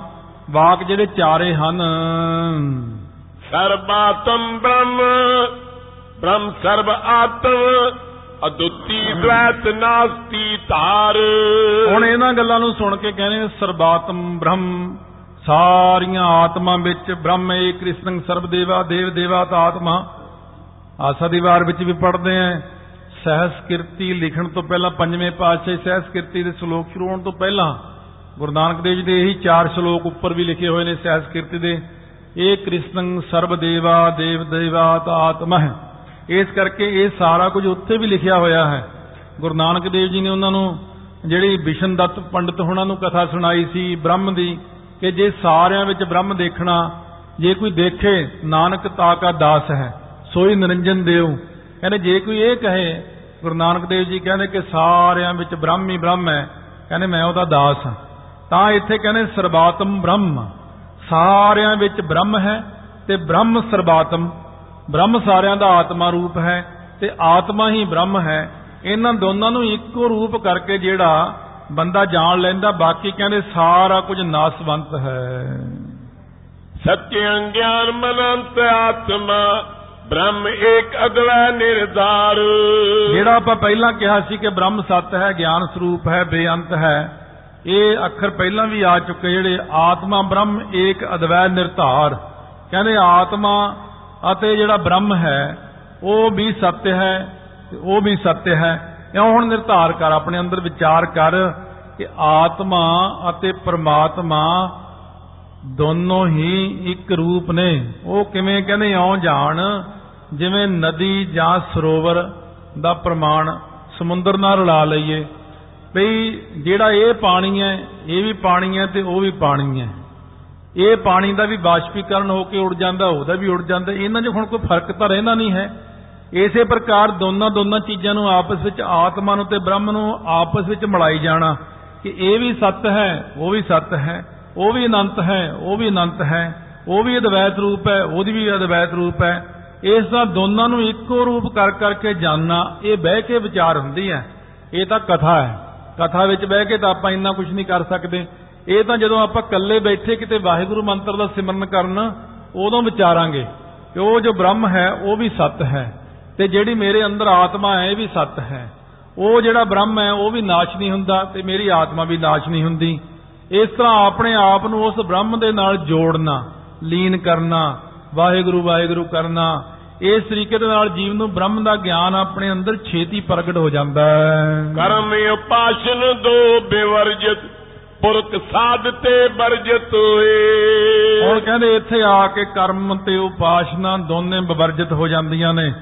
ਵਾਕ ਜਿਹੜੇ ਚਾਰੇ ਹਨ। ਸਰਬਾਤਮ ਬ੍ਰਹਮ ਬ੍ਰਹਮ ਸਰਬ ਆਤਮ ਅਦੁੱਤੀ ਦ્વੈਤ ਨਾਸਤੀ ਧਾਰ। ਹੁਣ ਇਹਨਾਂ ਗੱਲਾਂ ਨੂੰ ਸੁਣ ਕੇ ਕਹਿੰਦੇ ਸਰਬਾਤਮ ਬ੍ਰਹਮ ਸਾਰੀਆਂ ਆਤਮਾ ਵਿੱਚ ਬ੍ਰਹਮ ਏਕ ਕ੍ਰਿਸ਼ਨ ਸਰਬ ਦੇਵਾ ਦੇਵ ਦੇਵਾਤ ਆਤਮਾ। ਆਸਾ ਦੀ ਵਾਰ ਵਿੱਚ ਵੀ ਪੜ੍ਹਦੇ ਆਂ। ਸਹਿਸਕ੍ਰਿਤੀ ਲਿਖਣ ਤੋਂ ਪਹਿਲਾਂ ਪੰਜਵੇਂ ਪਾਤਸ਼ਾਹ ਸਹਿਸਕ੍ਰਿਤੀ ਦੇ ਸ਼ਲੋਕ ਸ਼ੁਰੂ ਹੋਣ ਤੋਂ ਪਹਿਲਾਂ ਗੁਰੂ ਨਾਨਕ ਦੇਵ ਜੀ ਦੇ ਇਹੀ ਚਾਰ ਸ਼ਲੋਕ ਉੱਪਰ ਵੀ ਲਿਖੇ ਹੋਏ ਨੇ ਸਹਿਸਕ੍ਰਿਤੀ ਦੇ। ਇਹ ਕ੍ਰਿਸ਼ਨ ਸਰਬ ਦੇਵਾ ਦੇਵ ਦੇਵਾਤ ਆਤਮਾ ਹੈ ਇਸ ਕਰਕੇ ਇਹ ਸਾਰਾ ਕੁਝ ਉੱਥੇ ਵੀ ਲਿਖਿਆ ਹੋਇਆ ਹੈ। ਗੁਰੂ ਨਾਨਕ ਦੇਵ ਜੀ ਨੇ ਉਹਨਾਂ ਨੂੰ ਜਿਹੜੀ ਵਿਸ਼ਨ ਦੱਤ ਪੰਡਤ ਉਹਨਾਂ ਨੂੰ ਕਥਾ ਸੁਣਾਈ ਸੀ ਬ੍ਰਹਮ ਦੀ ਕਿ ਜੇ ਸਾਰਿਆਂ ਵਿੱਚ ਬ੍ਰਹਮ ਦੇਖਣਾ, ਜੇ ਕੋਈ ਦੇਖੇ, ਨਾਨਕ ਤਾਕਾ ਦਾਸ ਹੈ। ਸੋਈ ਨਿਰੰਜਨ ਦੇਵ। ਕਹਿੰਦੇ, ਜੇ ਕੋਈ ਇਹ ਕਹੇ, ਗੁਰੂ ਨਾਨਕ ਦੇਵ ਜੀ ਕਹਿੰਦੇ ਕਿ ਸਾਰਿਆਂ ਵਿੱਚ ਬ੍ਰਹਮ ਹੀ ਬ੍ਰਹਮ ਹੈ। ਕਹਿੰਦੇ, ਮੈਂ ਉਹਦਾ ਦਾਸ ਹਾਂ। ਤਾਂ ਇੱਥੇ ਕਹਿੰਦੇ, ਸਰਬਾਤਮ ਬ੍ਰਹਮ। ਸਾਰਿਆਂ ਵਿੱਚ ਬ੍ਰਹਮ ਹੈ ਤੇ ਬ੍ਰਹਮ ਸਰਬਾਤਮ। ਬ੍ਰਹਮ ਸਾਰਿਆਂ ਦਾ ਆਤਮਾ ਰੂਪ ਹੈ ਤੇ ਆਤਮਾ ਹੀ ਬ੍ਰਹਮ ਹੈ। ਇਹਨਾਂ ਦੋਨਾਂ ਨੂੰ ਇੱਕੋ ਰੂਪ ਕਰਕੇ ਜਿਹੜਾ ਬੰਦਾ ਜਾਣ ਲੈਂਦਾ, ਬਾਕੀ ਕਹਿੰਦੇ, ਸਾਰਾ ਕੁਝ ਨਾਸਵੰਤ ਹੈ। ਸਤਿਅੰ ਗਿਆਨ ਮਨੰਤ ਆਤਮਾ ਬ੍ਰਹਮ ਏਕ ਅਦਵੈ ਨਿਰਧਾਰ। ਜਿਹੜਾ ਆਪਾਂ ਪਹਿਲਾਂ ਕਿਹਾ ਸੀ ਕਿ ਬ੍ਰਹਮ ਸਤ ਹੈ, ਗਿਆਨ ਸਰੂਪ ਹੈ, ਬੇਅੰਤ ਹੈ, ਇਹ ਅੱਖਰ ਪਹਿਲਾਂ ਵੀ ਆ ਚੁੱਕੇ ਜਿਹੜੇ ਆਤਮਾ ਬ੍ਰਹਮ ਏਕ ਅਦਵੈ ਨਿਰਧਾਰ। ਕਹਿੰਦੇ ਆਤਮਾ ਅਤੇ ਜਿਹੜਾ ਬ੍ਰਹਮ ਹੈ, ਉਹ ਵੀ ਸੱਤ ਹੈ, ਤੇ ਉਹ ਵੀ ਸੱਤ ਹੈ। ਇਉਂ ਹੁਣ ਨਿਰਧਾਰ ਕਰ, ਆਪਣੇ ਅੰਦਰ ਵਿਚਾਰ ਕਰ ਕਿ ਆਤਮਾ ਅਤੇ ਪ੍ਰਮਾਤਮਾ ਦੋਨੋਂ ਹੀ ਇੱਕ ਰੂਪ ਨੇ। ਉਹ ਕਿਵੇਂ ਕਹਿੰਦੇ, ਇਉਂ ਜਾਣ, ਜਿਵੇਂ ਨਦੀ ਜਾਂ ਸਰੋਵਰ ਦਾ ਪ੍ਰਮਾਣ ਸਮੁੰਦਰ ਨਾਲ ਰਲਾ ਲਈਏ। ਭਈ ਜਿਹੜਾ ਇਹ ਪਾਣੀ ਹੈ, ਇਹ ਵੀ ਪਾਣੀ ਹੈ ਤੇ ਉਹ ਵੀ ਪਾਣੀ ਹੈ। ਇਹ ਪਾਣੀ ਦਾ ਵੀ ਬਾਸ਼ਪੀਕਰਨ ਹੋ ਕੇ ਉੜ ਜਾਂਦਾ, ਉਹਦਾ ਵੀ ਉੜ ਜਾਂਦਾ। ਇਹਨਾਂ 'ਚ ਹੁਣ ਕੋਈ ਫ਼ਰਕ ਤਾਂ ਰਹਿਣਾ ਨਹੀਂ ਹੈ। ਇਸੇ ਪ੍ਰਕਾਰ ਦੋਨਾਂ ਦੋਨਾਂ ਚੀਜ਼ਾਂ ਨੂੰ ਆਪਸ ਵਿੱਚ, ਆਤਮਾ ਨੂੰ ਤੇ ਬ੍ਰਹਮ ਨੂੰ ਆਪਸ ਵਿੱਚ ਮਿਲਾਈ ਜਾਣਾ ਕਿ ਇਹ ਵੀ ਸੱਤ ਹੈ, ਉਹ ਵੀ ਸੱਤ ਹੈ। ਉਹ ਵੀ ਅਨੰਤ ਹੈ, ਉਹ ਵੀ ਅਨੰਤ ਹੈ, ਉਹ ਵੀ ਅਦਵੈਤ ਰੂਪ ਹੈ, ਉਹਦੀ ਵੀ ਅਦਵੈਤ ਰੂਪ ਹੈ। ਇਸ ਦਾ ਦੋਨਾਂ ਨੂੰ ਇੱਕੋ ਰੂਪ ਕਰ ਕਰਕੇ ਜਾਣਨਾ ਇਹ ਬਹਿ ਕੇ ਵਿਚਾਰ ਹੁੰਦੀ ਹੈ। ਇਹ ਤਾਂ ਕਥਾ ਹੈ। ਕਥਾ ਵਿੱਚ ਬਹਿ ਕੇ ਤਾਂ ਆਪਾਂ ਇੰਨਾ ਕੁਝ ਨਹੀਂ ਕਰ ਸਕਦੇ। ਇਹ ਤਾਂ ਜਦੋਂ ਆਪਾਂ ਇਕੱਲੇ ਬੈਠੇ ਕਿਤੇ ਵਾਹਿਗੁਰੂ ਮੰਤਰ ਦਾ ਸਿਮਰਨ ਕਰਨ, ਉਦੋਂ ਵਿਚਾਰਾਂਗੇ ਕਿ ਉਹ ਜੋ ਬ੍ਰਹਮ ਹੈ, ਉਹ ਵੀ ਸੱਤ ਹੈ ਤੇ ਜਿਹੜੀ ਮੇਰੇ ਅੰਦਰ ਆਤਮਾ ਹੈ, ਇਹ ਵੀ ਸੱਤ ਹੈ। ਉਹ ਜਿਹੜਾ ਬ੍ਰਹਮ ਹੈ, ਉਹ ਵੀ ਨਾਸ਼ ਨਹੀਂ ਹੁੰਦਾ ਤੇ ਮੇਰੀ ਆਤਮਾ ਵੀ ਨਾਸ਼ ਨਹੀਂ ਹੁੰਦੀ। ਇਸ ਤਰ੍ਹਾਂ ਆਪਣੇ ਆਪ ਨੂੰ ਉਸ ਬ੍ਰਹਮ ਦੇ ਨਾਲ ਜੋੜਨਾ ਲੀਨ ਕਰਨਾ ਵਾਹਿਗੁਰੂ ਵਾਹਿਗੁਰੂ ਕਰਨਾ ਇਸ ਤਰੀਕੇ ਦੇ ਨਾਲ ਜੀਵ ਨੂੰ ਬ੍ਰਹਮ ਦਾ ਗਿਆਨ ਆਪਣੇ ਅੰਦਰ ਛੇਤੀ ਪ੍ਰਗਟ ਹੋ ਜਾਂਦਾ ਹੈ। ਕਰਮ ਉਪਾਸ਼ਨ ਦੋ ਬਿਵਰਜਿਤ ਪੁਰਖ ਸਾਧ ਤੇ ਵਰਜਿਤ ਹੋਏ। ਹੁਣ ਕਹਿੰਦੇ ਇੱਥੇ ਆ ਕੇ ਕਰਮ ਤੇ ਉਪਾਸ਼ਨਾ ਦੋਨੇ ਵਿਵਰਜਿਤ ਹੋ ਜਾਂਦੀਆਂ ਨੇ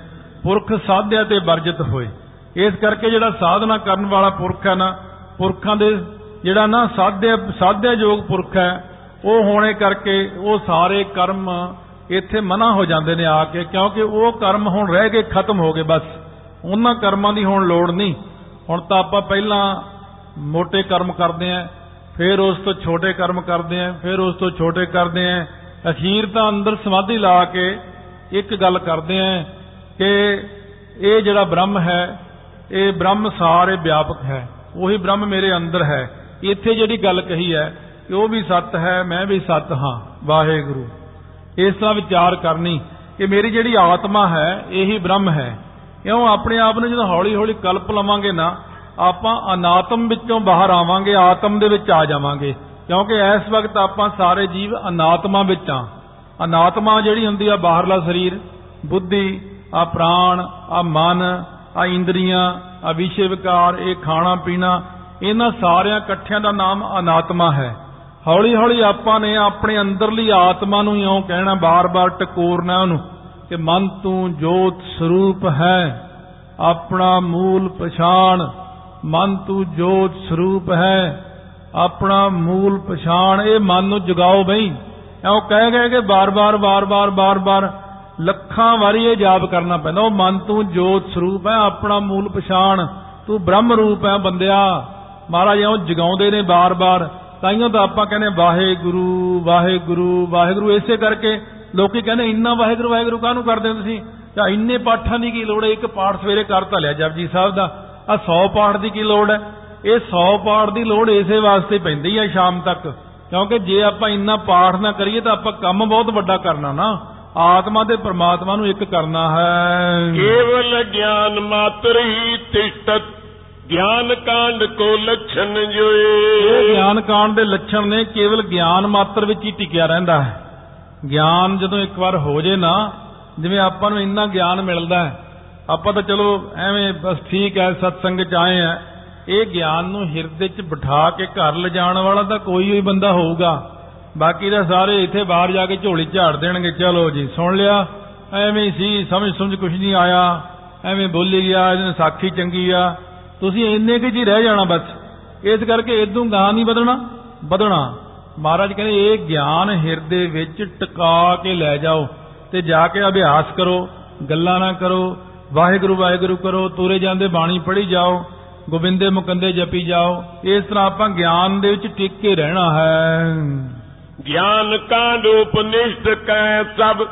ਪੁਰਖ ਸਾਧਿਆ ਤੇ ਵਰਜਿਤ ਹੋਏ। ਇਸ ਕਰਕੇ ਜਿਹੜਾ ਸਾਧਨਾ ਕਰਨ ਵਾਲਾ ਪੁਰਖ ਹੈ ਨਾ ਪੁਰਖਾਂ ਦੇ ਜਿਹੜਾ ਨਾ ਸਾਧਿਆ ਸਾਧਿਆ ਯੋਗ ਪੁਰਖ ਹੈ, ਉਹ ਹੋਣੇ ਕਰਕੇ ਉਹ ਸਾਰੇ ਕਰਮ ਇੱਥੇ ਮਨਾ ਹੋ ਜਾਂਦੇ ਨੇ ਆ ਕੇ, ਕਿਉਂਕਿ ਉਹ ਕਰਮ ਹੁਣ ਰਹਿ ਗਏ, ਖਤਮ ਹੋ ਗਏ ਬਸ। ਉਹਨਾਂ ਕਰਮਾਂ ਦੀ ਹੁਣ ਲੋੜ ਨਹੀਂ। ਹੁਣ ਤਾਂ ਆਪਾਂ ਪਹਿਲਾਂ ਮੋٹے ਕਰਮ ਕਰਦੇ ਆਂ ਫਿਰ ਉਸ ਤੋਂ ਛੋਟੇ ਕਰਮ ਕਰਦੇ ਆਂ ਫਿਰ ਉਸ ਤੋਂ ਛੋਟੇ ਕਰਦੇ ਆਂ ਅਖੀਰ ਤਾਂ ਅੰਦਰ ਸਮਾਧੀ ਲਾ ਕੇ ਇੱਕ ਗੱਲ ਕਰਦੇ ਆਂ ਕਿ ਇਹ ਜਿਹੜਾ ਬ੍ਰਹਮ ਹੈ, ਇਹ ਬ੍ਰਹਮ ਸਾਰੇ ਵਿਆਪਕ ਹੈ। ਉਹੀ ਬ੍ਰਹਮ ਮੇਰੇ ਅੰਦਰ ਹੈ। ਇੱਥੇ ਜਿਹੜੀ ਗੱਲ ਕਹੀ ਹੈ ਕਿ ਉਹ ਵੀ ਸੱਤ ਹੈ, ਮੈਂ ਵੀ ਸੱਤ ਹਾਂ, ਵਾਹਿਗੁਰੂ। ਇਸ ਤਰ੍ਹਾਂ ਵਿਚਾਰ ਕਰਨੀ ਕਿ ਮੇਰੀ ਜਿਹੜੀ ਆਤਮਾ ਹੈ, ਇਹੀ ਬ੍ਰਹਮ ਹੈ। ਕਿਉਂ? ਆਪਣੇ ਆਪ ਨੂੰ ਜਦੋਂ ਹੌਲੀ ਹੌਲੀ ਕਲਪ ਲਵਾਂਗੇ ਨਾ, ਆਪਾਂ ਅਨਾਤਮ ਵਿੱਚੋਂ ਬਾਹਰ ਆਵਾਂਗੇ, ਆਤਮ ਦੇ ਵਿੱਚ ਆ ਜਾਵਾਂਗੇ। ਕਿਉਂਕਿ ਇਸ ਵਕਤ ਆਪਾਂ ਸਾਰੇ ਜੀਵ ਅਨਾਤਮਾ ਵਿੱਚ ਆ ਅਨਾਤਮਾ ਜਿਹੜੀ ਹੁੰਦੀ ਆ ਬਾਹਰਲਾ ਸਰੀਰ, ਬੁੱਧੀ, ਆ ਪ੍ਰਾਣ, ਆ ਮਨ, ਆ ਇੰਦਰੀਆਂ, ਆ ਵਿਸ਼ੇ ਵਿਕਾਰ ਇਹ ਖਾਣਾ ਪੀਣਾ ਇਹਨਾਂ ਸਾਰਿਆਂ ਇਕੱਠਿਆਂ ਦਾ ਨਾਮ ਅਨਾਤਮਾ ਹੈ। ਹੌਲੀ ਹੌਲੀ ਆਪਾਂ ਨੇ ਆਪਣੇ ਅੰਦਰਲੀ ਆਤਮਾ ਨੂੰ ਇਉਂ ਕਹਿਣਾ ਬਾਰ-ਬਾਰ ਟਕੋਰਨਾ ਉਹਨੂੰ ਕਿ ਮਨ ਤੂੰ ਜੋਤ ਸਰੂਪ ਹੈ। ਆਪਣਾ ਮੂਲ ਪਛਾਣ ਮਨ ਤੂੰ ਜੋਤ ਸਰੂਪ ਹੈ। ਆਪਣਾ ਮੂਲ ਪਛਾਣ ਇਹ ਮਨ ਨੂੰ ਜਗਾਓ ਬਈ। ਐਂ ਕਹਿ ਗਏ ਕਿ ਬਾਰ-ਬਾਰ ਬਾਰ-ਬਾਰ ਬਾਰ-ਬਾਰ ਲੱਖਾਂ ਵਾਰੀ ਇਹ ਜਾਪ ਕਰਨਾ ਪੈਂਦਾ। ਉਹ ਮਨ ਤੂੰ ਜੋਤ ਸਰੂਪ ਹੈ, ਆਪਣਾ ਮੂਲ ਪਛਾਣ ਤੂੰ ਬ੍ਰਹਮ ਰੂਪ ਹੈ ਬੰਦਿਆ। ਮਹਾਰਾਜ ਉਹ ਜਗਾਉਂਦੇ ਨੇ ਬਾਰ-ਬਾਰ। ਤਾਈਓ ਤਾਂ ਆਪਾਂ ਕਹਿੰਦੇ ਵਾਹਿਗੁਰੂ ਵਾਹਿਗੁਰੂ ਵਾਹਿਗੁਰੂ। ਇਸੇ ਕਰਕੇ ਲੋਕੀ ਕਹਿੰਦੇ ਇੰਨਾ ਵਾਹਿਗੁਰੂ ਵਾਹਿਗੁਰੂ ਕਾਹਨੂੰ ਕਰਦੇ ਹੋ ਤੁਸੀਂ? ਜਾਂ ਇੰਨੇ ਪਾਠਾਂ ਦੀ ਕੀ ਲੋੜ ਹੈ? ਇੱਕ ਪਾਠ ਸਵੇਰੇ ਕਰ ਤਾਂ ਲਿਆ ਜਪਜੀ ਸਾਹਿਬ ਦਾ। ਆ 100 ਪਾਠ ਦੀ ਕੀ ਲੋੜ ਹੈ? ਇਹ 100 ਪਾਠ ਦੀ ਲੋੜ ਇਸੇ ਵਾਸਤੇ ਪੈਂਦੀ ਹੈ ਸ਼ਾਮ ਤੱਕ। ਕਿਉਂਕਿ ਜੇ ਆਪਾਂ ਇੰਨਾ ਪਾਠ ਨਾ ਕਰੀਏ ਤਾਂ ਆਪਾਂ ਕੰਮ ਬਹੁਤ ਵੱਡਾ ਕਰਨਾ ਨਾ। ਆਤਮਾ ਤੇ ਪ੍ਰਮਾਤਮਾ ਨੂੰ ਇੱਕ ਕਰਨਾ ਹੈ। ਕੇਵਲ ਗਿਆਨ ਮਾਤਰ ਹੀ ਤਿਸ਼ਤਤ ਗਿਆਨ ਕਾਂਡ ਕੋ ਲਛਣ ਇਹ ਜੋਏ ਗਿਆਨ ਕਾਂਡ ਦੇ ਲੱਛਣ ਨੇ ਕੇਵਲ ਗਿਆਨ ਮਾਤਰ ਵਿੱਚ ਹੀ ਟਿਕਿਆ ਰਹਿੰਦਾ ਹੈ। ਗਿਆਨ ਜਦੋਂ ਇੱਕ ਵਾਰ ਹੋ ਜੇ ਨਾ, ਜਿਵੇਂ ਆਪਾਂ ਨੂੰ ਇੰਨਾ ਗਿਆਨ ਮਿਲਦਾ ਹੈ, ਆਪਾਂ ਤਾਂ ਚਲੋ ਐਵੇਂ ਬਸ ਠੀਕ ਹੈ, ਸਤਸੰਗ ਚ ਆਏ ਆ ਇਹ ਗਿਆਨ ਨੂੰ ਹਿਰਦੇ 'ਚ ਬਿਠਾ ਕੇ ਘਰ ਲਿਜਾਣ ਵਾਲਾ ਤਾਂ ਕੋਈ ਹੀ ਬੰਦਾ ਹੋਊਗਾ। ਬਾਕੀ ਤਾਂ ਸਾਰੇ ਇੱਥੇ ਬਾਹਰ ਜਾ ਕੇ ਝੋਲੀ ਝਾੜ ਦੇਣਗੇ, ਚਲੋ ਜੀ, ਸੁਣ ਲਿਆ। ਐਵੇਂ ਹੀ ਸੀ ਸਮਝ ਸਮਝ ਕੁਝ ਨਹੀਂ ਆਇਆ। ਐਵੇਂ ਬੋਲੀ ਗਿਆ ਇਹਨੇ ਸਾਖੀ ਚੰਗੀ ਆ। ਤੁਸੀਂ ਇੰਨੇ ਕੁ 'ਚ ਹੀ ਰਹਿ ਜਾਣਾ ਬਸ। ਇਸ ਕਰਕੇ ਇਦੋਂ ਗਾਂ ਨਹੀਂ ਵਧਣਾ ਵਧਣਾ। ਮਹਾਰਾਜ ਕਹਿੰਦੇ, ਇਹ ਗਿਆਨ ਹਿਰਦੇ ਵਿੱਚ ਟਿਕਾ ਕੇ ਲੈ ਜਾਓ ਤੇ ਜਾ ਕੇ ਅਭਿਆਸ ਕਰੋ, ਗੱਲਾਂ ਨਾ ਕਰੋ, ਵਾਹਿਗੁਰੂ ਵਾਹਿਗੁਰੂ ਕਰੋ, ਤੁਰੇ ਜਾਂਦੇ ਬਾਣੀ ਪੜ੍ਹੀ ਜਾਓ, ਗੋਬਿੰਦੇ ਮੁਕੰਦੇ ਜਪੀ ਜਾਓ। ਇਸ ਤਰ੍ਹਾਂ ਆਪਾਂ ਗਿਆਨ ਦੇ ਵਿੱਚ ਟਿਕ ਕੇ ਰਹਿਣਾ ਹੈ। ਗਿਆਨ ਕਾਂਡ ਉਪਨਿਸ਼ਦ ਕੈ ਸਭ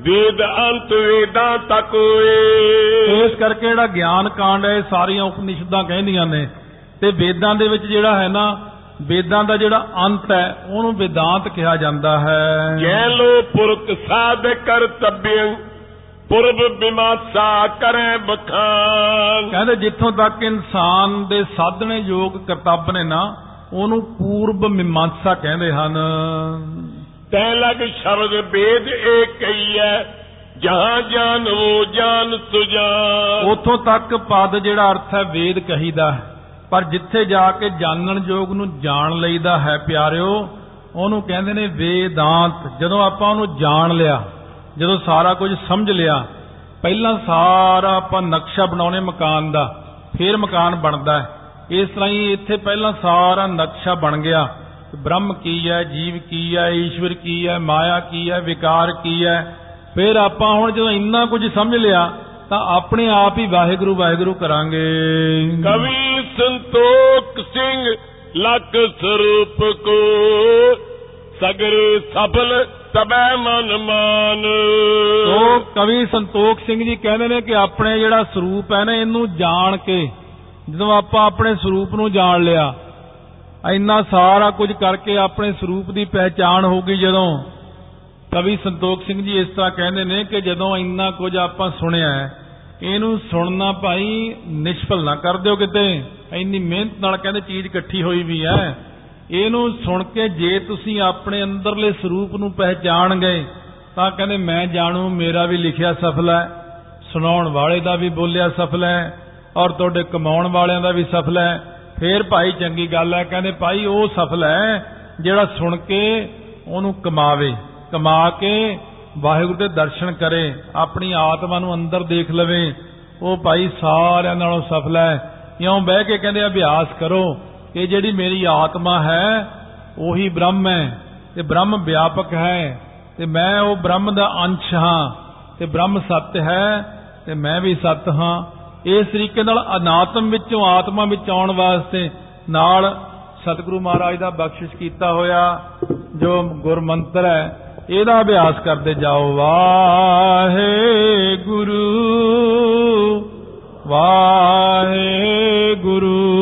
ਵੇਦ ਅੰਤ ਵੇਦਾਂ ਤਕ ਹੋਏ ਇਸ ਕਰਕੇ ਜਿਹੜਾ ਗਿਆਨ ਕਾਂਡ ਹੈ ਸਾਰੀਆਂ ਉਪਨਿਸ਼ਦਾਂ ਕਹਿੰਦੀਆਂ ਨੇ। ਤੇ ਵੇਦਾਂ ਦੇ ਵਿੱਚ ਜਿਹੜਾ ਹੈ ਨਾ ਵੇਦਾਂ ਦਾ ਜਿਹੜਾ ਅੰਤ ਹੈ ਉਹਨੂੰ ਵੇਦਾਂਤ ਕਿਹਾ ਜਾਂਦਾ ਹੈ। ਜੈ ਲੋ ਪੁਰਖ ਸਾਧ ਕਰਤੱਬਿਅ ਪੁਰਬ ਬਿਮਾਸਾ ਕਰੈ ਬਖਾਨ। ਕਹਿੰਦੇ ਜਿੱਥੋਂ ਤੱਕ ਇਨਸਾਨ ਦੇ ਸਾਧਨੇ ਯੋਗ ਕਰਤੱਵ ਨੇ ਨਾ ਉਹਨੂੰ ਪੂਰਬ ਮੀਮਾਂਸਾ ਕਹਿੰਦੇ ਹਨ। ਤੈ ਲਗ ਸ਼ਬਦ ਵੇਦ ਏਕ ਹੀ ਹੈ ਜਹਾਂ ਜਾਨ ਉਹ ਜਾਨ ਸੁਜਾਨ ਉਥੋਂ ਤੱਕ ਪਦ ਜਿਹੜਾ ਅਰਥ ਹੈ ਵੇਦ ਕਹੀਦਾ ਹੈ, ਪਰ ਜਿੱਥੇ ਜਾ ਕੇ ਜਾਣਨ ਯੋਗ ਨੂੰ ਜਾਣ ਲਈਦਾ ਹੈ ਪਿਆਰਿਓ, ਉਹਨੂੰ ਕਹਿੰਦੇ ਨੇ ਵੇਦਾਂਤ। ਜਦੋਂ ਆਪਾਂ ਉਹਨੂੰ ਜਾਣ ਲਿਆ, ਜਦੋਂ ਸਾਰਾ ਕੁਝ ਸਮਝ ਲਿਆ, ਪਹਿਲਾਂ ਸਾਰਾ ਆਪਾਂ ਨਕਸ਼ਾ ਬਣਾਉਣੇ ਮਕਾਨ ਦਾ, ਫਿਰ ਮਕਾਨ ਬਣਦਾ ਹੈ। ਇਸ ਤਰ੍ਹਾਂ ਹੀ ਇੱਥੇ ਪਹਿਲਾਂ ਸਾਰਾ ਨਕਸ਼ਾ ਬਣ ਗਿਆ। ਬ੍ਰਹਮ ਕੀ ਹੈ ਜੀਵ ਕੀ ਹੈ ਈਸ਼ਵਰ ਕੀ ਹੈ ਮਾਇਆ ਕੀ ਹੈ ਵਿਕਾਰ ਕੀ ਹੈ? ਫਿਰ ਆਪਾਂ ਹੁਣ ਜਦੋਂ ਇੰਨਾ ਕੁਝ ਸਮਝ ਲਿਆ ਤਾਂ ਆਪਣੇ ਆਪ ਹੀ ਵਾਹਿਗੁਰੂ ਵਾਹਿਗੁਰੂ ਕਰਾਂਗੇ। ਕਵੀ ਸੰਤੋਖ ਸਿੰਘ ਲਖ ਸਰੂਪ ਕੋ ਸਗਰ ਸਫਲ ਤਬੈ ਮਨ ਮਾਨ। ਉਹ ਕਵੀ ਸੰਤੋਖ ਸਿੰਘ ਜੀ ਕਹਿੰਦੇ ਨੇ ਕਿ ਆਪਣੇ ਜਿਹੜਾ ਸਰੂਪ ਹੈ ਨਾ ਇਹਨੂੰ ਜਾਣ ਕੇ ਜਦੋਂ ਆਪਾਂ ਆਪਣੇ ਸਰੂਪ ਨੂੰ ਜਾਣ ਲਿਆ ਇੰਨਾ ਸਾਰਾ ਕੁਝ ਕਰਕੇ ਆਪਣੇ ਸਰੂਪ ਦੀ ਪਹਿਚਾਣ ਹੋ ਗਈ ਜਦੋਂ ਕਵੀ ਸੰਤੋਖ ਸਿੰਘ ਜੀ ਇਸ ਤਰ੍ਹਾਂ ਕਹਿੰਦੇ ਨੇ ਕਿ ਜਦੋਂ ਇੰਨਾ ਕੁਝ ਆਪਾਂ ਸੁਣਿਆ ਹੈ, ਇਹਨੂੰ ਸੁਣਨਾ ਭਾਈ ਨਿਸ਼ਫਲ ਨਾ ਕਰ ਦਿਓ ਕਿਤੇ। ਇੰਨੀ ਮਿਹਨਤ ਨਾਲ ਕਹਿੰਦੇ ਚੀਜ਼ ਇਕੱਠੀ ਹੋਈ ਵੀ ਹੈ। ਇਹਨੂੰ ਸੁਣ ਕੇ ਜੇ ਤੁਸੀਂ ਆਪਣੇ ਅੰਦਰਲੇ ਸਰੂਪ ਨੂੰ ਪਹਿਚਾਣ ਗਏ, ਤਾਂ ਕਹਿੰਦੇ ਮੈਂ ਜਾਣੂ, ਮੇਰਾ ਵੀ ਲਿਖਿਆ ਸਫਲ ਹੈ, ਸੁਣਾਉਣ ਵਾਲੇ ਦਾ ਵੀ ਬੋਲਿਆ ਸਫਲ ਹੈ, ਔਰ ਤੁਹਾਡੇ ਕਮਾਉਣ ਵਾਲਿਆਂ ਦਾ ਵੀ ਸਫਲ ਹੈ। ਫੇਰ ਭਾਈ ਚੰਗੀ ਗੱਲ ਹੈ, ਕਹਿੰਦੇ ਭਾਈ ਉਹ ਸਫਲ ਹੈ ਜਿਹੜਾ ਸੁਣ ਕੇ ਉਹਨੂੰ ਕਮਾਵੇ, ਕਮਾ ਕੇ ਵਾਹਿਗੁਰੂ ਦੇ ਦਰਸ਼ਨ ਕਰੇ, ਆਪਣੀ ਆਤਮਾ ਨੂੰ ਅੰਦਰ ਦੇਖ ਲਵੇ। ਉਹ ਭਾਈ ਸਾਰਿਆਂ ਨਾਲੋਂ ਸਫਲ ਹੈ। ਇਉਂ ਬਹਿ ਕੇ ਕਹਿੰਦੇ, ਅਭਿਆਸ ਕਰੋ ਕਿ ਜਿਹੜੀ ਮੇਰੀ ਆਤਮਾ ਹੈ, ਉਹੀ ਬ੍ਰਹਮ ਹੈ ਤੇ ਬ੍ਰਹਮ ਵਿਆਪਕ ਹੈ ਤੇ ਮੈਂ ਉਹ ਬ੍ਰਹਮ ਦਾ ਅੰਸ਼ ਹਾਂ ਤੇ ਬ੍ਰਹਮ ਸੱਤ ਹੈ ਤੇ ਮੈਂ ਵੀ ਸੱਤ ਹਾਂ। ਇਸ ਤਰੀਕੇ ਨਾਲ ਅਨਾਤਮ ਵਿੱਚੋਂ ਆਤਮਾ ਵਿੱਚ ਆਉਣ ਵਾਸਤੇ ਨਾਲ ਸਤਿਗੁਰੂ ਮਹਾਰਾਜ ਦਾ ਬਖਸ਼ਿਸ਼ ਕੀਤਾ ਹੋਇਆ ਜੋ ਗੁਰਮੰਤਰ ਹੈ, ਇਹਦਾ ਅਭਿਆਸ ਕਰਦੇ ਜਾਓ। ਵਾਹਿਗੁਰੂ ਵਾਹਿਗੁਰੂ।